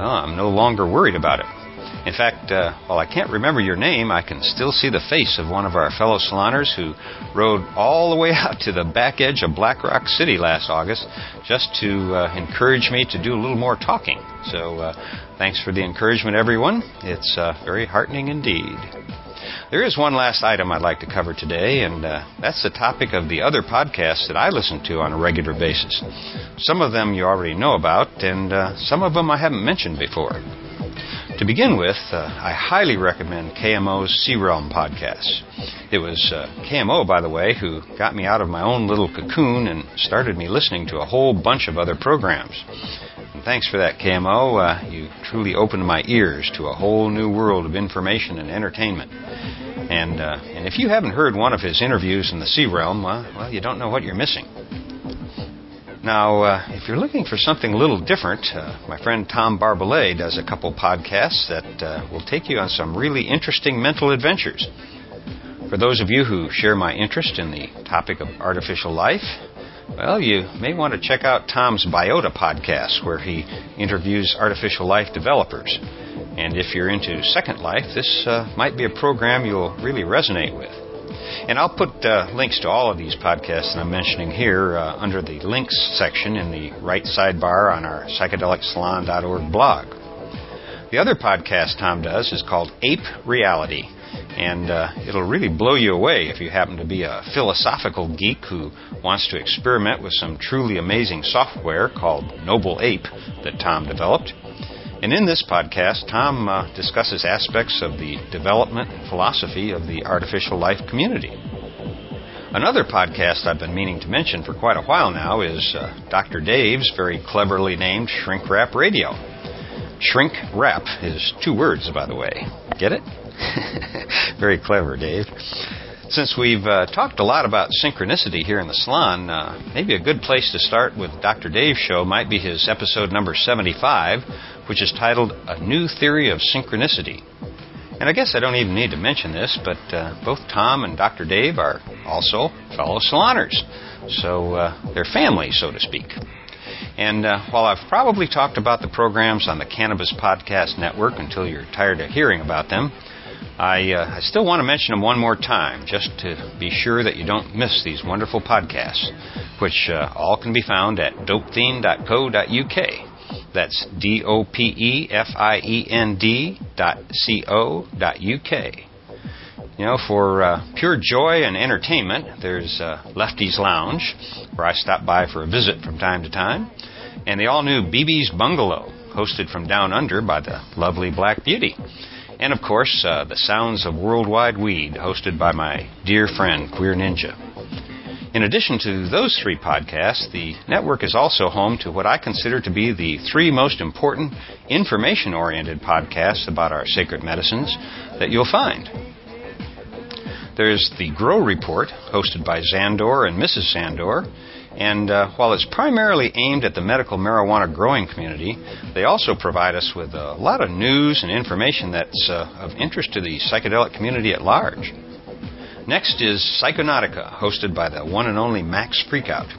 I'm no longer worried about it. In fact, uh, while I can't remember your name, I can still see the face of one of our fellow saloners who rode all the way out to the back edge of Black Rock City last August just to uh, encourage me to do a little more talking. So, uh, thanks for the encouragement, everyone. It's uh, very heartening indeed. There is one last item I'd like to cover today, and uh, that's the topic of the other podcasts that I listen to on a regular basis. Some of them you already know about, and uh, some of them I haven't mentioned before. To begin with, uh, I highly recommend KMO's C-Realm podcast. It was uh, KMO, by the way, who got me out of my own little cocoon and started me listening to a whole bunch of other programs. And thanks for that, KMO. Uh, you truly opened my ears to a whole new world of information and entertainment. And, uh, and if you haven't heard one of his interviews in the C-Realm, well, well you don't know what you're missing. Now, uh, if you're looking for something a little different, uh, my friend Tom Barbalet does a couple podcasts that uh, will take you on some really interesting mental adventures. For those of you who share my interest in the topic of artificial life, well, you may want to check out Tom's Biota podcast, where he interviews artificial life developers. And if you're into Second Life, this uh, might be a program you'll really resonate with. And I'll put uh, links to all of these podcasts that I'm mentioning here uh, under the links section in the right sidebar on our psychedelicsalon.org blog. The other podcast Tom does is called Ape Reality and uh, it'll really blow you away if you happen to be a philosophical geek who wants to experiment with some truly amazing software called Noble Ape that Tom developed. And in this podcast, Tom uh, discusses aspects of the development and philosophy of the artificial life community. Another podcast I've been meaning to mention for quite a while now is uh, Dr. Dave's very cleverly named Shrink Rap Radio. Shrink Rap is two words, by the way. Get it? Very clever, Dave. Since we've uh, talked a lot about synchronicity here in the salon, uh, maybe a good place to start with Dr. Dave's show might be his episode number 75, which is titled A New Theory of Synchronicity. And I guess I don't even need to mention this, but uh, both Tom and Dr. Dave are also fellow saloners. So uh, they're family, so to speak. And uh, while I've probably talked about the programs on the Cannabis Podcast Network until you're tired of hearing about them, I, uh, I still want to mention them one more time just to be sure that you don't miss these wonderful podcasts, which uh, all can be found at dopefiend.co.uk. That's D O P E F I E N D dot C O dot U K. You know, for uh, pure joy and entertainment, there's uh, Lefty's Lounge, where I stop by for a visit from time to time, and the all new BB's Bungalow, hosted from down under by the lovely Black Beauty. And of course, uh, the Sounds of Worldwide Weed, hosted by my dear friend Queer Ninja. In addition to those three podcasts, the network is also home to what I consider to be the three most important information oriented podcasts about our sacred medicines that you'll find. There's the Grow Report, hosted by Zandor and Mrs. Zandor. And uh, while it's primarily aimed at the medical marijuana growing community, they also provide us with a lot of news and information that's uh, of interest to the psychedelic community at large. Next is Psychonautica, hosted by the one and only Max Freakout.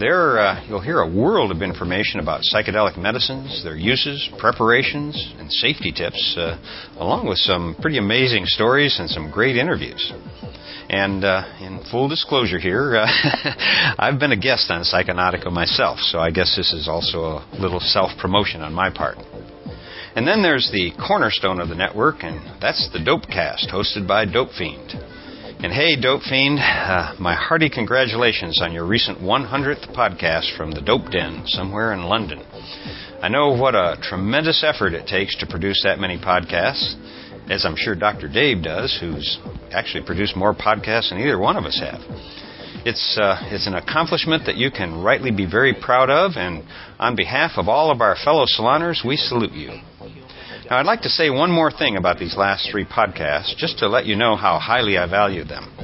There, uh, you'll hear a world of information about psychedelic medicines, their uses, preparations, and safety tips, uh, along with some pretty amazing stories and some great interviews. And uh, in full disclosure here, uh, I've been a guest on Psychonautica myself, so I guess this is also a little self promotion on my part. And then there's the cornerstone of the network, and that's the Dopecast, hosted by Dope Fiend. And hey, Dope Fiend, uh, my hearty congratulations on your recent 100th podcast from the Dope Den, somewhere in London. I know what a tremendous effort it takes to produce that many podcasts, as I'm sure Dr. Dave does, who's actually produced more podcasts than either one of us have. It's, uh, it's an accomplishment that you can rightly be very proud of, and on behalf of all of our fellow saloners, we salute you. Now, I'd like to say one more thing about these last three podcasts, just to let you know how highly I value them.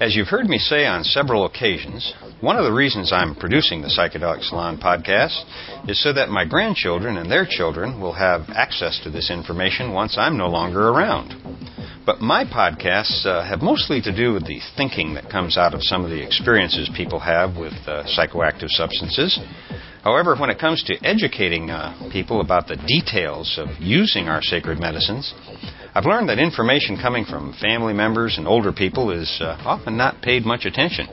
As you've heard me say on several occasions, one of the reasons I'm producing the Psychedelic Salon podcast is so that my grandchildren and their children will have access to this information once I'm no longer around. But my podcasts uh, have mostly to do with the thinking that comes out of some of the experiences people have with uh, psychoactive substances. However, when it comes to educating uh, people about the details of using our sacred medicines, I've learned that information coming from family members and older people is uh, often not paid much attention.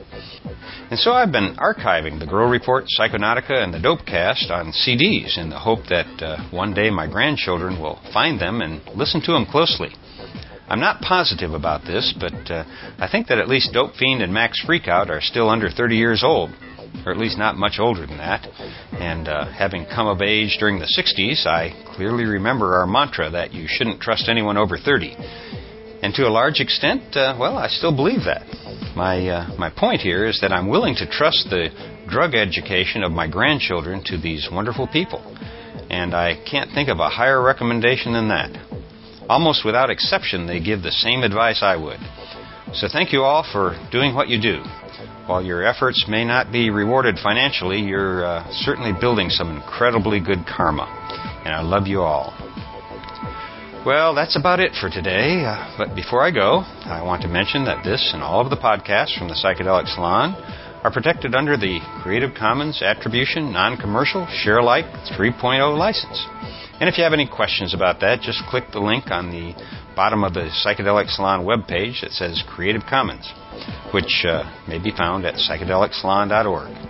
And so I've been archiving the Grow Report, Psychonautica, and the Dopecast on CDs in the hope that uh, one day my grandchildren will find them and listen to them closely. I'm not positive about this, but uh, I think that at least Dope Fiend and Max Freakout are still under 30 years old or at least not much older than that. And uh, having come of age during the 60s, I clearly remember our mantra that you shouldn't trust anyone over 30. And to a large extent, uh, well, I still believe that. My, uh, my point here is that I'm willing to trust the drug education of my grandchildren to these wonderful people. And I can't think of a higher recommendation than that. Almost without exception, they give the same advice I would. So thank you all for doing what you do. While your efforts may not be rewarded financially, you're uh, certainly building some incredibly good karma. And I love you all. Well, that's about it for today. Uh, but before I go, I want to mention that this and all of the podcasts from the Psychedelic Salon are protected under the Creative Commons Attribution Non Commercial Share Alike 3.0 license. And if you have any questions about that, just click the link on the bottom of the Psychedelic Salon webpage that says Creative Commons which uh, may be found at psychedelicsalon.org.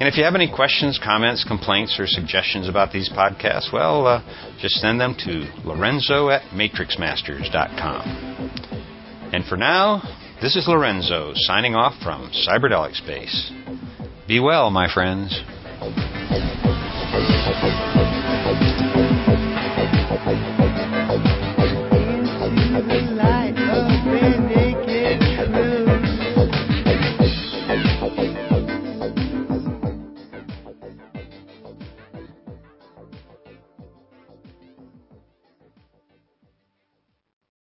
And if you have any questions, comments, complaints, or suggestions about these podcasts, well, uh, just send them to lorenzo at matrixmasters.com. And for now, this is Lorenzo signing off from Cyberdelic Space. Be well, my friends.